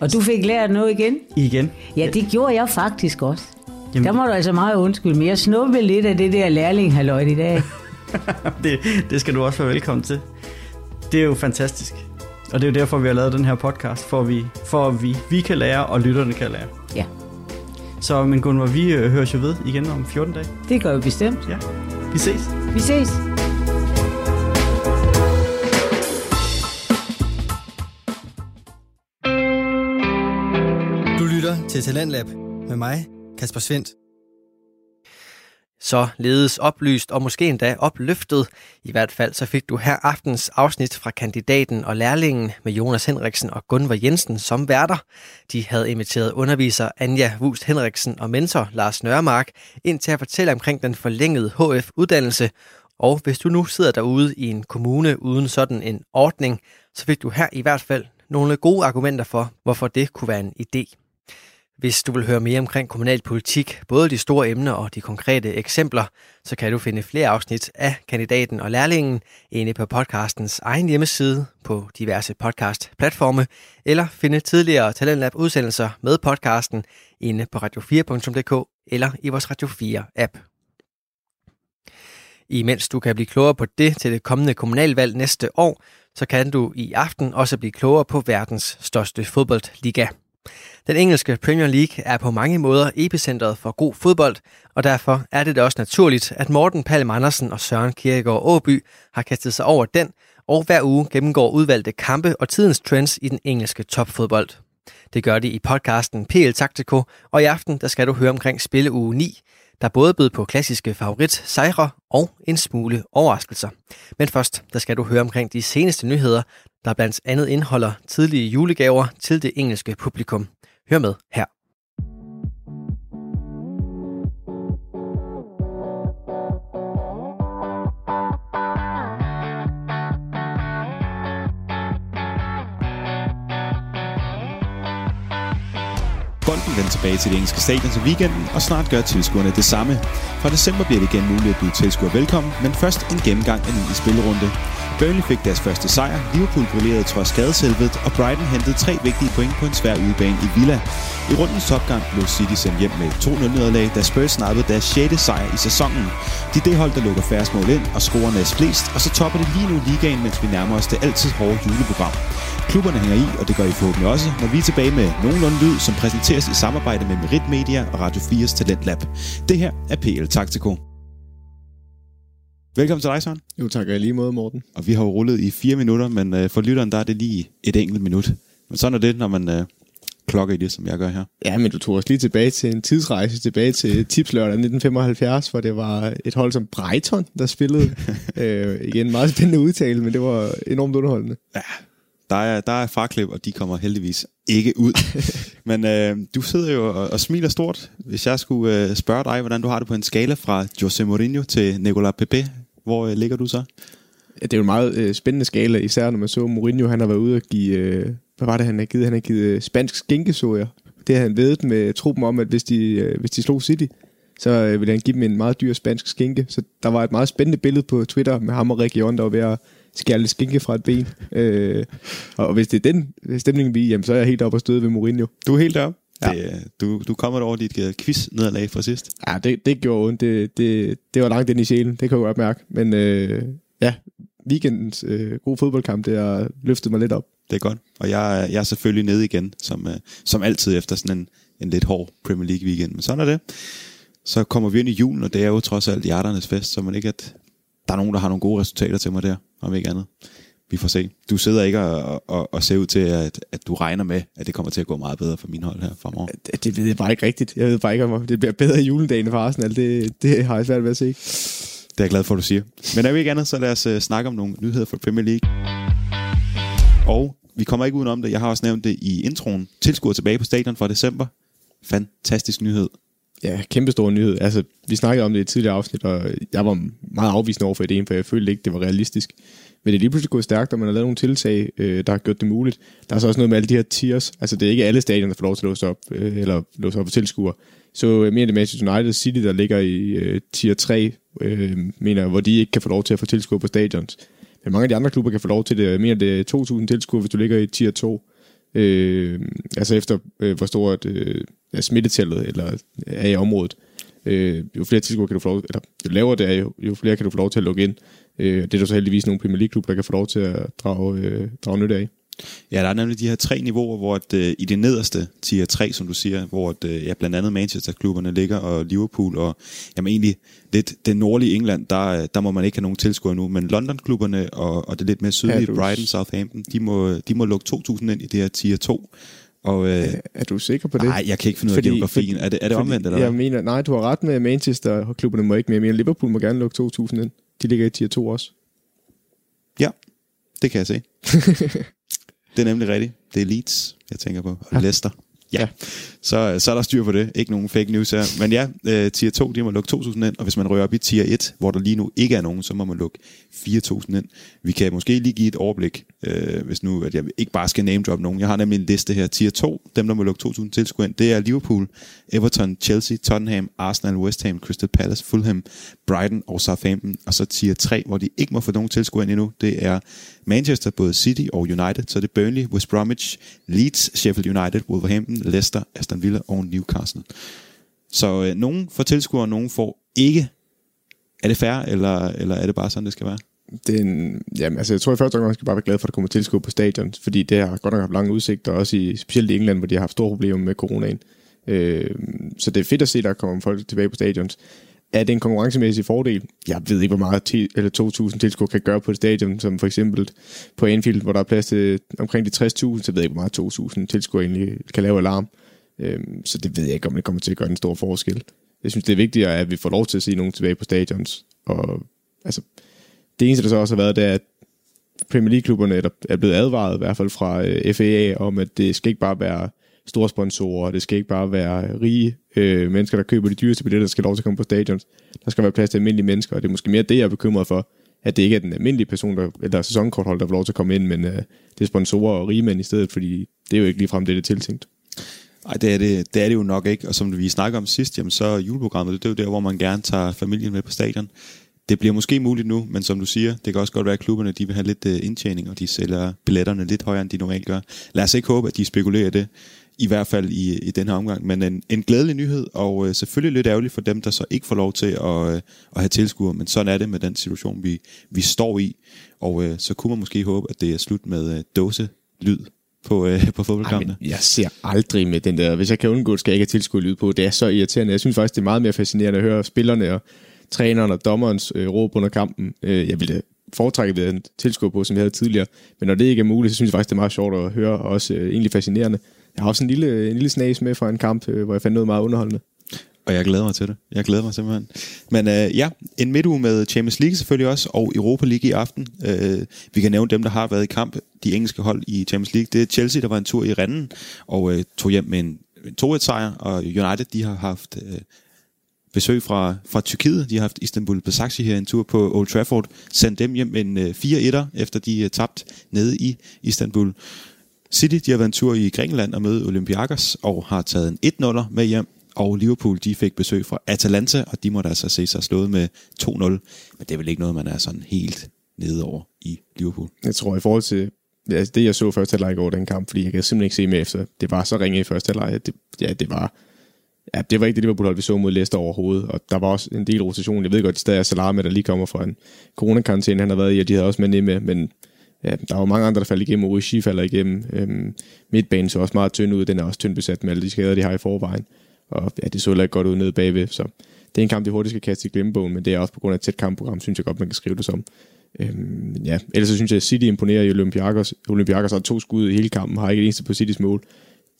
Og du fik lært noget igen? Igen. Ja, det gjorde jeg faktisk også. Jamen- Der må du altså meget undskylde, men jeg snuppede lidt af det der lærling i dag. det, det skal du også være velkommen til. Det er jo fantastisk. Og det er jo derfor, vi har lavet den her podcast, for at vi, for at vi, vi kan lære, og lytterne kan lære. Ja, Så men Gunvar, vi øh, høres jo ved igen om 14 dage. det gør vi bestemt. Ja, vi ses. Vi ses. Til Talentlab med mig, Kasper Svendt. Så ledes oplyst og måske endda opløftet. I hvert fald så fik du her aftens afsnit fra kandidaten og lærlingen med Jonas Henriksen og Gunvar Jensen som værter. De havde inviteret underviser Anja Wust Henriksen og mentor Lars Nørmark ind til at fortælle omkring den forlængede HF-uddannelse. Og hvis du nu sidder derude i en kommune uden sådan en ordning, så fik du her i hvert fald nogle gode argumenter for, hvorfor det kunne være en idé. Hvis du vil høre mere omkring kommunalpolitik, både de store emner og de konkrete eksempler, så kan du finde flere afsnit af kandidaten og lærlingen inde på podcastens egen hjemmeside på diverse podcast-platforme, eller finde tidligere Talentlab udsendelser med podcasten inde på radio4.dk eller i vores Radio 4-app. Imens du kan blive klogere på det til det kommende kommunalvalg næste år, så kan du i aften også blive klogere på verdens største fodboldliga. Den engelske Premier League er på mange måder epicentret for god fodbold, og derfor er det da også naturligt, at Morten Palm Andersen og Søren Kierkegaard Åby har kastet sig over den, og hver uge gennemgår udvalgte kampe og tidens trends i den engelske topfodbold. Det gør de i podcasten PL Taktiko, og i aften der skal du høre omkring spilleuge 9, der både bød på klassiske favorit sejre og en smule overraskelser. Men først, der skal du høre omkring de seneste nyheder, der blandt andet indeholder tidlige julegaver til det engelske publikum. Hør med her. Bolden vender tilbage til det engelske stadion til weekenden, og snart gør tilskuerne det samme. Fra december bliver det igen muligt at byde tilskuere velkommen, men først en gennemgang af den i spillerunde. Burnley fik deres første sejr, Liverpool brillerede trods skadeselvet, og Brighton hentede tre vigtige point på en svær udebane i Villa. I rundens topgang blev City sendt hjem med et 2-0-nederlag, da Spurs snappede deres 6. sejr i sæsonen. De er det hold, der lukker færre mål ind og scorer næst flest, og så topper det lige nu ligaen, mens vi nærmer os det altid hårde juleprogram. Klubberne hænger i, og det gør I forhåbentlig også, når vi er tilbage med nogenlunde lyd, som præsenteres i samarbejde med Merit Media og Radio 4's Talentlab. Det her er PL Taktiko. Velkommen til dig, Søren. Jo, tak og i lige måde, Morten. Og vi har jo rullet i fire minutter, men øh, for lytteren der er det lige et enkelt minut. Men sådan er det, når man, øh, klokke i det, som jeg gør her. Ja, men du tog os lige tilbage til en tidsrejse, tilbage til Tipslørdag 1975, hvor det var et hold som Brighton, der spillede. øh, igen, meget spændende udtale, men det var enormt underholdende. Ja, der er, der er farklip, og de kommer heldigvis ikke ud. Men øh, du sidder jo og, og smiler stort. Hvis jeg skulle øh, spørge dig, hvordan du har det på en skala fra Jose Mourinho til Nicolas Pepe, hvor øh, ligger du så? Ja, det er jo en meget øh, spændende skala, især når man så Mourinho, han har været ude og give, øh, hvad var det han har givet? Han har givet øh, spansk skinkesoja. Det har han vedet med truppen om, at hvis de, øh, hvis de slog City, så øh, ville han give dem en meget dyr spansk skinke. Så der var et meget spændende billede på Twitter med ham og Region, der var ved at skære lidt skinke fra et ben. Øh, og hvis det er den stemning, vi jamen, så er jeg helt oppe og støde ved Mourinho. Du er helt deroppe? Ja. Det, øh, du, du kommer over dit uh, quiz-nederlag fra sidst. Ja, det, det gjorde ondt. Det, det, det var langt ind i sjælen, det kan jeg godt mærke. Men øh, ja, weekendens øh, gode fodboldkamp, det har løftet mig lidt op. Det er godt. Og jeg, er- jeg er selvfølgelig nede igen, som, uh, som altid efter sådan en, en lidt hård Premier League weekend. Men sådan er det. Så kommer vi ind i julen, og det er jo trods alt hjerternes fest, så man ikke at der er nogen, der har nogle gode resultater til mig der, om ikke andet. Vi får se. Du sidder ikke og, og, og ser ud til, at, at du regner med, at det kommer til at gå meget bedre for min hold her fremover. Det, det ved jeg bare ikke rigtigt. Jeg ved bare ikke, om det bliver bedre i juledagen for Arsenal. Det, det har jeg svært ved at se. Det er jeg glad for, at du siger. Men er vi ikke andet, så lad os uh, snakke om nogle nyheder fra Premier League. Og vi kommer ikke udenom det. Jeg har også nævnt det i introen. Tilskuer tilbage på stadion fra december. Fantastisk nyhed. Ja, kæmpe stor nyhed. Altså, vi snakkede om det i et tidligere afsnit, og jeg var meget afvisende over for ideen, for jeg følte ikke, det var realistisk. Men det er lige pludselig gået stærkt, og man har lavet nogle tiltag, øh, der har gjort det muligt. Der er så også noget med alle de her tiers. Altså, det er ikke alle stadioner, der får lov til at låse op, øh, eller låse op for tilskuere. Så øh, mere det Manchester United City, der ligger i øh, tier 3, øh, mener, jeg, hvor de ikke kan få lov til at få tilskuere på stadions. Men mange af de andre klubber kan få lov til det. Jeg mener, det er 2.000 tilskuere, hvis du ligger i tier 2. Øh, altså efter, øh, hvor stort øh, smittetallet eller er i området. Øh, jo flere tilskuere kan du få lov, eller jo lavere det er, jo, jo flere kan du få lov til at lukke ind. Øh, det er der så heldigvis nogle Premier League-klubber, der kan få lov til at drage, øh, drage nytte af. Ja, der er nemlig de her tre niveauer, hvor at, øh, i det nederste tier 3, som du siger, hvor at, øh, ja, blandt andet Manchester-klubberne ligger, og Liverpool, og jamen egentlig lidt det nordlige England, der, øh, der må man ikke have nogen tilskuere nu, men London-klubberne og, og det lidt mere sydlige, Ja, du- Brighton, Southampton, de må, de må lukke 2.000 ind i det her tier 2. Og øh, Er du sikker på det? nej, jeg kan ikke finde ud af geografien. Er det, er det omvendt, eller Jeg mener, nej, du har ret med, at Manchester-klubberne må ikke mere. Mener, Liverpool må gerne lukke 2.000 ind. De ligger i tier 2 også. Ja, det kan jeg se. det er nemlig rigtigt. Det er Leeds, jeg tænker på. Og Ja. Leicester. Ja, Ja. Så, så er der styr på det. Ikke nogen fake news her. Men ja, øh, tier 2, de må lukke 2.000 ind, og hvis man rører op i tier 1, hvor der lige nu ikke er nogen, så må man lukke 4.000 ind. Vi kan måske lige give et overblik, øh, hvis nu at jeg ikke bare skal name drop nogen. Jeg har nemlig en liste her. Tier 2, dem der må lukke 2.000 tilskuere ind, det er Liverpool, Everton, Chelsea, Tottenham, Arsenal, West Ham, Crystal Palace, Fulham, Brighton og Southampton. Og så tier 3, hvor de ikke må få nogen tilskuere ind endnu, det er Manchester, både City og United. Så det er Burnley, West Bromwich, Leeds, Sheffield United, Wolverhampton, Leicester, Aston Villa og Newcastle. Så øh, nogen får tilskuere, og nogen får ikke. Er det fair, eller, eller er det bare sådan, det skal være? Det er en, jamen, altså, jeg tror i første omgang, skal bare være glad for, at der kommer tilskuere på stadion, fordi det har godt nok haft lange udsigter, også i, specielt i England, hvor de har haft store problemer med coronaen. Øh, så det er fedt at se, at der kommer folk tilbage på stadions. Er det en konkurrencemæssig fordel? Jeg ved ikke, hvor meget 10 eller 2.000 tilskuere kan gøre på et stadion, som for eksempel på Anfield, hvor der er plads til omkring de 60.000, så ved jeg ikke, hvor meget 2.000 tilskuere egentlig kan lave alarm. Øh, Øhm, så det ved jeg ikke, om det kommer til at gøre en stor forskel. Jeg synes, det er vigtigere, at vi får lov til at se nogen tilbage på stadions. Og altså, det eneste, der så også har været, det er, at Premier League-klubberne er er blevet advaret, i hvert fald fra øh, FAA, om at det skal ikke bare være store sponsorer, det skal ikke bare være rige øh, mennesker, der køber de dyreste billetter, der skal have lov til at komme på stadions. Der skal være plads til almindelige mennesker, og det er måske mere det, jeg er bekymret for, at det ikke er den almindelige person, der, eller sæsonkortholder, der får lov til at komme ind, men øh, det er sponsorer og rige mænd i stedet, fordi det er jo ikke ligefrem det, det er tiltænkt. Nej, det er det, det er det jo nok ikke. Og som vi snakker om sidst, jamen, så er juleprogrammet, det er jo der, hvor man gerne tager familien med på stadion. Det bliver måske muligt nu, men som du siger, det kan også godt være, at klubberne de vil have lidt øh, indtjening, og de sælger billetterne lidt højere, end de normalt gør. Lad os ikke håbe, at de spekulerer det, i hvert fald i, i den her omgang. Men en, en glædelig nyhed, og øh, selvfølgelig lidt ærgerligt for dem, der så ikke får lov til at, øh, at have tilskuer, men sådan er det med den situation, vi, vi står i. Og øh, så kunne man måske håbe, at det er slut med øh, dåse lyd på, øh, på fodboldkampene. jeg ser aldrig med den der, hvis jeg kan undgå, det, skal jeg ikke have tilskud lyd på. Det er så irriterende. Jeg synes faktisk, det er meget mere fascinerende at høre spillerne og træneren og dommerens øh, råb under kampen. Øh, jeg ville foretrække det tilskuer på, som jeg havde tidligere. Men når det ikke er muligt, så synes jeg faktisk, det er meget sjovt at høre, og også øh, egentlig fascinerende, jeg har også en lille, en lille snas med fra en kamp, øh, hvor jeg fandt noget meget underholdende. Og jeg glæder mig til det. Jeg glæder mig simpelthen. Men øh, ja, en midtuge med Champions League selvfølgelig også, og Europa League i aften. Øh, vi kan nævne dem, der har været i kamp, de engelske hold i Champions League. Det er Chelsea, der var en tur i rennen, og øh, tog hjem med en, en 2-1-sejr, og United, de har haft øh, besøg fra, fra Tyrkiet. De har haft Istanbul Besiktas her en tur på Old Trafford. Sendt dem hjem med en øh, 4-1'er, efter de øh, tabt nede i Istanbul. City, de har været en tur i Grækenland og møde Olympiakos, og har taget en 1-0'er med hjem og Liverpool de fik besøg fra Atalanta, og de måtte altså se sig slået med 2-0. Men det er vel ikke noget, man er sådan helt nede over i Liverpool. Jeg tror i forhold til ja, det, jeg så første halvleg over den kamp, fordi jeg kan simpelthen ikke se med efter. Det var så ringe i første halvleg. Det, ja, det var, ja, det var ikke det Liverpool, vi så mod Leicester overhovedet. Og der var også en del rotation. Jeg ved godt, at det stadig er Salame, der lige kommer fra en coronakarantæne, han har været i, og de havde også med med, men ja, der var mange andre, der faldt igennem. Origi falder igennem. Øhm, midtbanen så også meget tynd ud. Den er også tynd besat med alle de skader, de har i forvejen. Og ja, det så heller ikke godt ud nede bagved, så det er en kamp, de hurtigt skal kaste i glemmebogen, men det er også på grund af et tæt kampprogram, synes jeg godt, man kan skrive det som. Øhm, ja, ellers så synes jeg, at City imponerer i Olympiakos. Olympiakos har to skud i hele kampen, har ikke det eneste på Citys mål.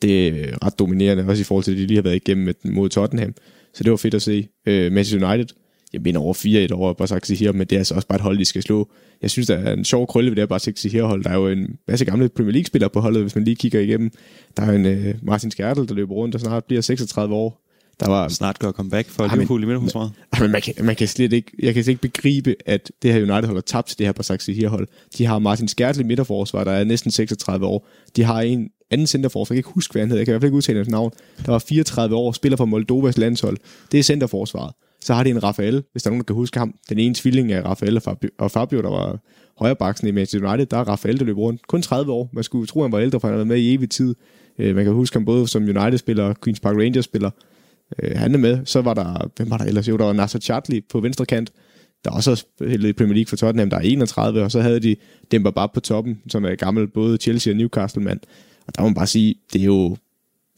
Det er ret dominerende, også i forhold til det, de lige har været igennem mod Tottenham. Så det var fedt at se. Øh, Manchester United, jeg mener over 4-1 over Basak her, men det er altså også bare et hold, de skal slå. Jeg synes, der er en sjov krølle ved det her Basak her hold. Der er jo en masse gamle Premier League-spillere på holdet, hvis man lige kigger igennem. Der er en uh, Martin Skærtel, der løber rundt, der snart bliver 36 år. Der var snart gør comeback for Liverpool i midterforsvaret. Men, man, kan, man kan slet ikke, jeg kan slet ikke begribe, at det her United holder tabt til det her Basak her hold. De har Martin Skærtel i midterforsvar, der er næsten 36 år. De har en anden centerforsvar, jeg kan ikke huske, hvad han hedder, jeg kan i hvert fald ikke udtale hans navn, der var 34 år, spiller for Moldovas landshold. Det er centerforsvaret. Så har de en Rafael, hvis der er nogen, der kan huske ham. Den ene tvilling af Rafael og Fabio, og Fabio der var højrebaksen i Manchester United. Der er Rafael, der løber rundt. Kun 30 år. Man skulle tro, han var ældre, for han har været med i evig tid. Øh, man kan huske ham både som United-spiller og Queen's Park Rangers-spiller. Øh, han er med. Så var der, hvem var der ellers? Jo, der var Nasser Chadli på venstre kant. Der også også spillet i Premier League for Tottenham, der er 31, og så havde de Demba Bab på toppen, som er gammel både Chelsea og Newcastle-mand. Og der må man bare sige, det er jo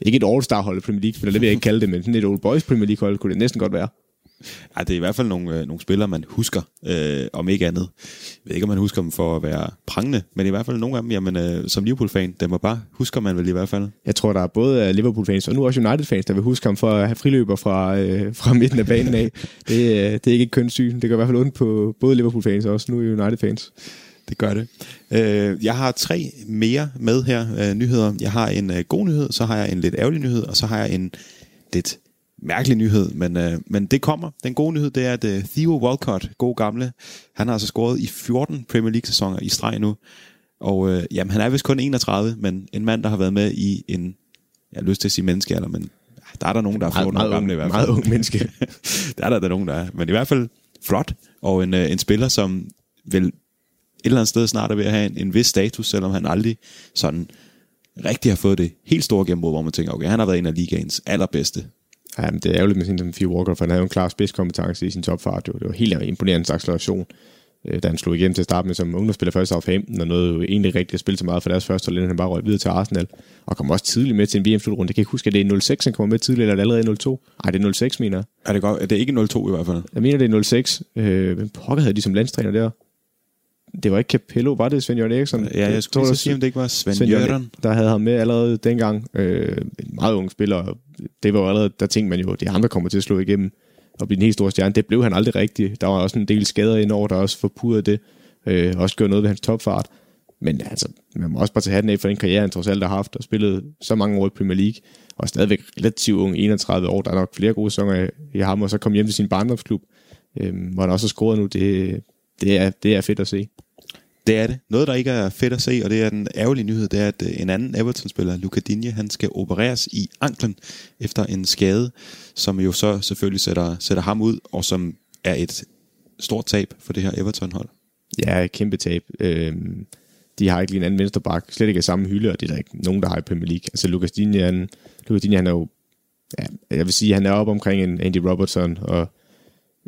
ikke et all-star hold i Premier League, for det vil jeg ikke kalde det, men sådan et Old Boys Premier League hold kunne det næsten godt være. Ja, det er i hvert fald nogle, øh, nogle spillere, man husker, øh, om ikke andet. Jeg ved ikke, om man husker dem for at være prangende, men i hvert fald nogle af dem, jamen, øh, som Liverpool-fan, dem var bare husker man vel i hvert fald. Jeg tror, der er både Liverpool-fans og nu også United-fans, der vil huske ham for at have friløber fra, øh, fra midten af banen af. Det, øh, det er ikke et kønssyn. Det gør i hvert fald ondt på både Liverpool-fans og også nu United-fans. Det gør det. Øh, jeg har tre mere med her, øh, nyheder. Jeg har en øh, god nyhed, så har jeg en lidt ærgerlig nyhed, og så har jeg en lidt mærkelig nyhed, men, øh, men det kommer. Den gode nyhed, det er, at øh, Theo Walcott, god gamle, han har altså scoret i 14 Premier League-sæsoner i streg nu. Og øh, jamen, han er vist kun 31, men en mand, der har været med i en, jeg har lyst til at sige menneskealder, men der er der nogen, der er 14 år gamle i hvert fald. Meget ung menneske. der er der, der nogen, der er. Men i hvert fald flot, og en, øh, en spiller, som vel et eller andet sted snart er ved at have en, en vis status, selvom han aldrig sådan rigtig har fået det helt store gennembrud, hvor man tænker, okay, han har været en af ligaens allerbedste Ja, men det er ærgerligt med sin som Phil Walker, for han havde jo en klar spidskompetence i sin topfart. Det var helt imponerende acceleration, øh, da han slog igennem til at starte med som ungdomsspiller først af 15, og noget jo egentlig rigtig at spille så meget for deres første hold, han bare røg videre til Arsenal, og kom også tidligt med til en VM-slutrunde. Jeg kan ikke huske, at det er 06, han kommer med tidligt, eller er det allerede 02? Nej, det er 06, mener jeg. Er det, godt? Er det ikke 02 i hvert fald? Jeg mener, det er 06. Øh, hvem pokker havde de som landstræner der? Det var ikke Capello, var det Svend Jørgen Eriksson? Ja, jeg skulle sige, om det ikke var Svend, Svend Jørgen. Der havde ham med allerede dengang. Øh, en meget ung spiller. Det var jo allerede, der tænkte man jo, at de andre kommer til at slå igennem og blive en helt stor stjerne. Det blev han aldrig rigtigt. Der var også en del skader indover, der også forpurrede det. Øh, også gjorde noget ved hans topfart. Men altså, man må også bare tage hatten af for den karriere, han trods alt har haft, og spillet så mange år i Premier League, og stadigvæk relativt ung, 31 år. Der er nok flere gode sæsoner i ham, og så kom hjem til sin barndomsklub, øh, hvor han også har scoret nu. Det, det, er, det er fedt at se. Det er det. Noget, der ikke er fedt at se, og det er den ærgerlige nyhed, det er, at øh, en anden Everton-spiller, Luca Digne, han skal opereres i anklen efter en skade, som jo så selvfølgelig sætter, sætter ham ud, og som er et stort tab for det her Everton-hold. Ja, et kæmpe tab. Øhm, de har ikke lige en anden vensterbak, slet ikke i samme hylde, og det er der ikke nogen, der har i Premier League. Altså Lucas Digne, han, Lucas Digne, han er jo, ja, jeg vil sige, han er oppe omkring en Andy Robertson, og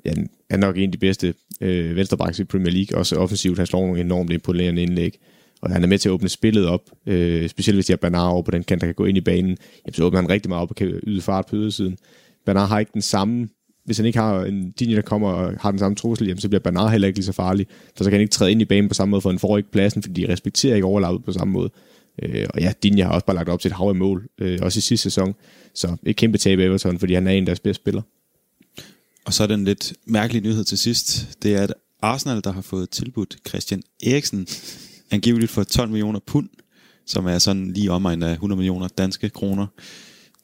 ja, er nok en af de bedste øh, venstrebacks i Premier League, også offensivt. Han slår nogle enormt imponerende indlæg, og han er med til at åbne spillet op, øh, specielt hvis de har Bernard over på den kant, der kan gå ind i banen. Jamen, så åbner han rigtig meget op og kan yde fart på ydersiden. Bernard har ikke den samme hvis han ikke har en linje, der kommer og har den samme trussel, jamen, så bliver Bernard heller ikke lige så farlig. For så kan han ikke træde ind i banen på samme måde, for han får ikke pladsen, fordi de respekterer ikke overlappet på samme måde. Øh, og ja, Dinja har også bare lagt op til et hav af mål, øh, også i sidste sæson. Så et kæmpe tab af Everton, fordi han er en af deres bedste spillere. Og så er den lidt mærkelige nyhed til sidst. Det er, at Arsenal, der har fået tilbudt Christian Eriksen, angiveligt for 12 millioner pund, som er sådan lige omegn af 100 millioner danske kroner.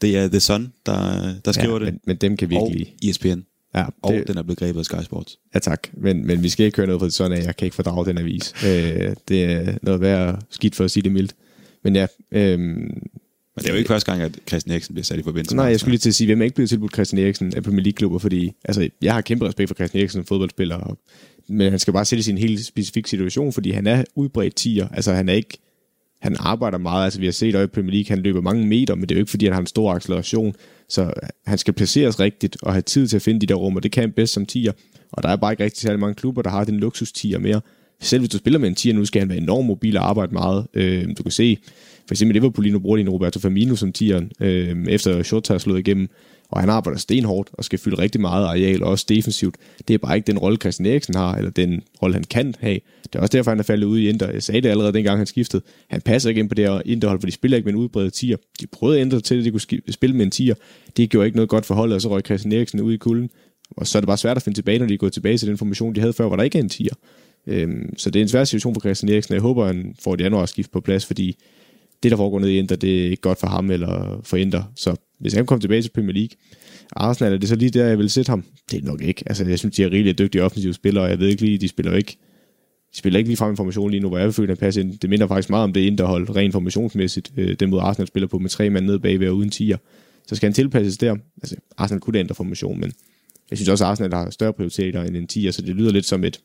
Det er The Sun, der, der skriver ja, det. Men, men dem kan vi ikke lide. Og ESPN. Ja, Og det, den er blevet grebet af Sky Sports. ja tak, men, men vi skal ikke høre noget fra sådan, at jeg kan ikke fordrage den avis. Øh, det er noget værd skidt for at sige det mildt. Men ja, øhm, Men det er jo ikke første gang, at Christian Eriksen bliver sat i forbindelse Nej, jeg skulle lige til at sige, hvem er ikke blevet tilbudt Christian Eriksen af Premier League-klubber, fordi altså, jeg har kæmpe respekt for Christian Eriksen som fodboldspiller, og- men han skal bare sætte en helt specifik situation, fordi han er udbredt tiger. Altså han er ikke, han arbejder meget, altså vi har set i Premier League, han løber mange meter, men det er jo ikke fordi, han har en stor acceleration, så han skal placeres rigtigt og have tid til at finde de der rum, og det kan han bedst som tiger. Og der er bare ikke rigtig særlig mange klubber, der har den luksus tiger mere. Selv hvis du spiller med en tiger nu, skal han være enormt mobil og arbejde meget. Øh, du kan se, for eksempel Liverpool lige nu bruger de en Roberto Firmino som tieren, øh, efter Shota er slået igennem, og han arbejder stenhårdt og skal fylde rigtig meget areal, også defensivt. Det er bare ikke den rolle, Christian Eriksen har, eller den rolle, han kan have. Det er også derfor, han er faldet ud i Inter. Jeg sagde det allerede dengang, han skiftede. Han passer ikke ind på det her Interhold, for de spiller ikke med en udbredt tier. De prøvede at ændre til, at de kunne spille med en tier. Det gjorde ikke noget godt for holdet, og så røg Christian Eriksen ud i kulden. Og så er det bare svært at finde tilbage, når de er gået tilbage til den information, de havde før, hvor der ikke er en tier. Øhm, så det er en svær situation for Christian Eriksen, og jeg håber, han får et januarskift på plads, fordi det, der foregår nede i Inter, det er ikke godt for ham eller for Inter. Så hvis han kommer tilbage til Premier League, Arsenal, er det så lige der, jeg vil sætte ham? Det er nok ikke. Altså, jeg synes, de er rigtig dygtige offensive spillere, og jeg ved ikke lige, de spiller jo ikke de spiller ikke lige frem information lige nu, hvor jeg føler, at passer ind. Det minder faktisk meget om det Interhold, rent formationsmæssigt, øh, den måde Arsenal spiller på med tre mand nede bagved og uden tiger. Så skal han tilpasses der. Altså, Arsenal kunne da ændre formation, men jeg synes også, at Arsenal har større prioriteter end en tiger, så det lyder lidt som et,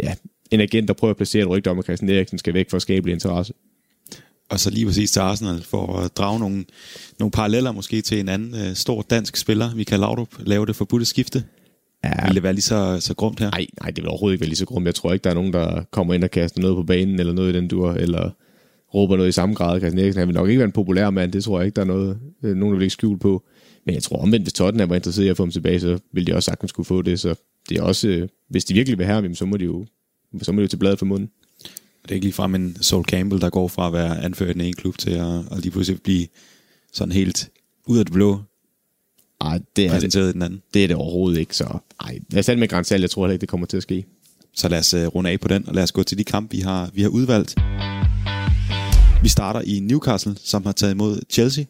ja, en agent, der prøver at placere et rygte om, at Christian Eriksen skal væk for at skabe interesse. Og så lige præcis til Arsenal, for at drage nogle, nogle paralleller måske til en anden øh, stor dansk spiller, Michael Laudrup, lave det forbudte skifte. Ja, Vil det være lige så, så grumt her? Nej, nej, det vil overhovedet ikke være lige så grumt. Jeg tror ikke, der er nogen, der kommer ind og kaster noget på banen, eller noget i den dur, eller råber noget i samme grad. Christian Eriksen han vil nok ikke være en populær mand, det tror jeg ikke, der er noget, øh, nogen, der vil ikke skjule på. Men jeg tror omvendt, hvis Tottenham var interesseret i at få ham tilbage, så ville de også sagtens kunne få det. Så det er også, øh, hvis de virkelig vil have ham, så må de jo så må de jo til bladet for munden. Det er ikke ligefrem en Sol Campbell, der går fra at være anført i den ene klub til at, at lige pludselig blive sådan helt ud af det blå Ej, det er det, præsenteret i den anden. det er det overhovedet ikke. Så ej, jeg er med Grænsal, jeg tror heller ikke, det kommer til at ske. Så lad os uh, runde af på den, og lad os gå til de kampe, vi har, vi har udvalgt. Vi starter i Newcastle, som har taget imod Chelsea.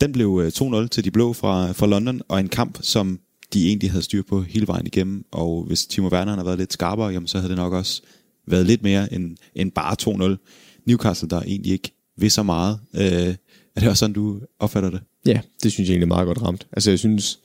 Den blev uh, 2-0 til de blå fra, fra London, og en kamp, som de egentlig havde styr på hele vejen igennem. Og hvis Timo Werner havde været lidt skarpere, jamen, så havde det nok også været lidt mere end, end bare 2-0. Newcastle, der egentlig ikke ved så meget. Øh, er det også sådan, du opfatter det? Ja, det synes jeg egentlig er meget godt ramt. Altså, jeg synes,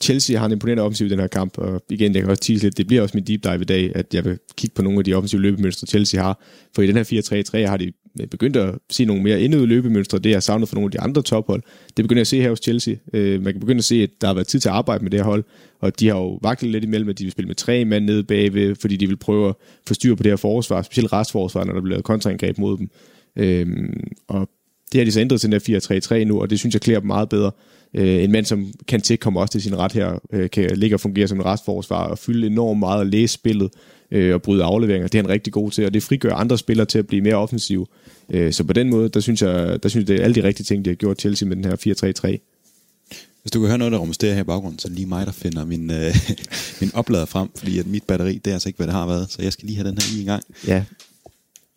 Chelsea har en imponerende offensiv i den her kamp, og igen, jeg kan også tease lidt, det bliver også min deep dive i dag, at jeg vil kigge på nogle af de offensive løbemønstre, Chelsea har. For i den her 4-3-3 har de Øh, begyndte at se nogle mere indøvede løbemønstre, det jeg savnet for nogle af de andre tophold. Det begynder jeg at se her hos Chelsea. Øh, man kan begynde at se, at der har været tid til at arbejde med det her hold, og de har jo vaklet lidt imellem, at de vil spille med tre mand nede bagved, fordi de vil prøve at få styr på det her forsvar, specielt restforsvar, når der bliver lavet kontraangreb mod dem. Øh, og det har de så ændret til den der 4-3-3 nu, og det synes jeg klæder dem meget bedre. Øh, en mand som Kanté kommer også til sin ret her, øh, kan ligge og fungere som en restforsvar og fylde enormt meget og læse spillet øh, og bryde afleveringer. Det er han rigtig god til, og det frigør andre spillere til at blive mere offensive. Øh, så på den måde, der synes jeg, der synes jeg, det er alle de rigtige ting, de har gjort Chelsea med den her 4-3-3. Hvis du kan høre noget, der rumsterer her i baggrunden, så lige mig, der finder min, øh, min oplader frem, fordi at mit batteri, det er altså ikke, hvad det har været, så jeg skal lige have den her i en gang. Ja,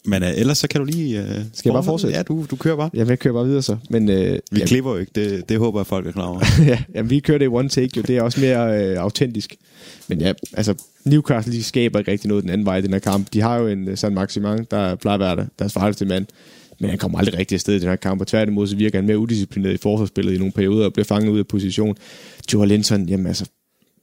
Men øh, ellers så kan du lige... Øh, jeg bare fortsætte? Ja, du, du kører bare. jeg vil køre bare videre så. Men, øh, Vi jamen, klipper jo ikke, det, det håber jeg, folk er klar over. ja, jamen, vi kører det i one take, jo. Det er også mere øh, autentisk. Men ja, altså, Newcastle, de skaber ikke rigtig noget den anden vej i den her kamp. De har jo en uh, San Maximan, der plejer at være der, deres farligste mand. Men han kommer aldrig rigtig afsted i den her kamp, og tværtimod så virker han mere udisciplineret i forsvarsspillet i nogle perioder og bliver fanget ud af position. Joe Linton, jamen altså,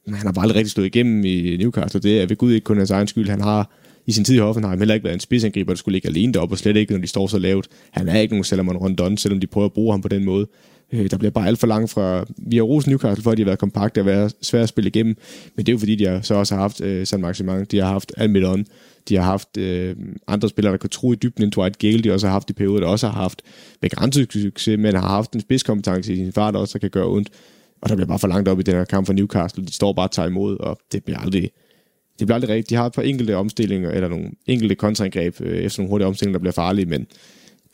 han har bare aldrig rigtig slået igennem i Newcastle. Det er ved Gud ikke kun hans egen skyld. Han har i sin tid i Hoffenheim heller ikke været en spidsangriber, der skulle ligge alene deroppe, og slet ikke, når de står så lavt. Han er ikke nogen Salomon Rondon, selvom de prøver at bruge ham på den måde. Øh, der bliver bare alt for langt fra... Vi har rosen Newcastle for, at de har været kompakte og været svære at spille igennem, men det er jo fordi, de har så også har haft øh, San Maximang, de har haft Almedon, de har haft øh, andre spillere, der kan tro i dybden end Dwight Gale, de også har haft i perioder, der også har haft begrænset succes, men har haft en spidskompetence i sin far, der også kan gøre ondt. Og der bliver bare for langt op i den her kamp for Newcastle. De står bare og tager imod, og det bliver aldrig, det bliver aldrig rigtigt. De har et par enkelte omstillinger, eller nogle enkelte kontraangreb øh, efter nogle hurtige omstillinger, der bliver farlige, men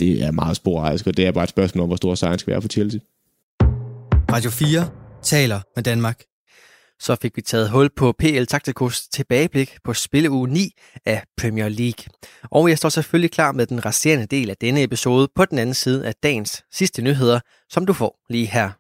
det er meget sporadisk, og det er bare et spørgsmål om, hvor stor sejren skal være for Chelsea. Radio 4 taler med Danmark. Så fik vi taget hul på PL Taktikos tilbageblik på spilleuge 9 af Premier League. Og jeg står selvfølgelig klar med den resterende del af denne episode på den anden side af dagens sidste nyheder, som du får lige her.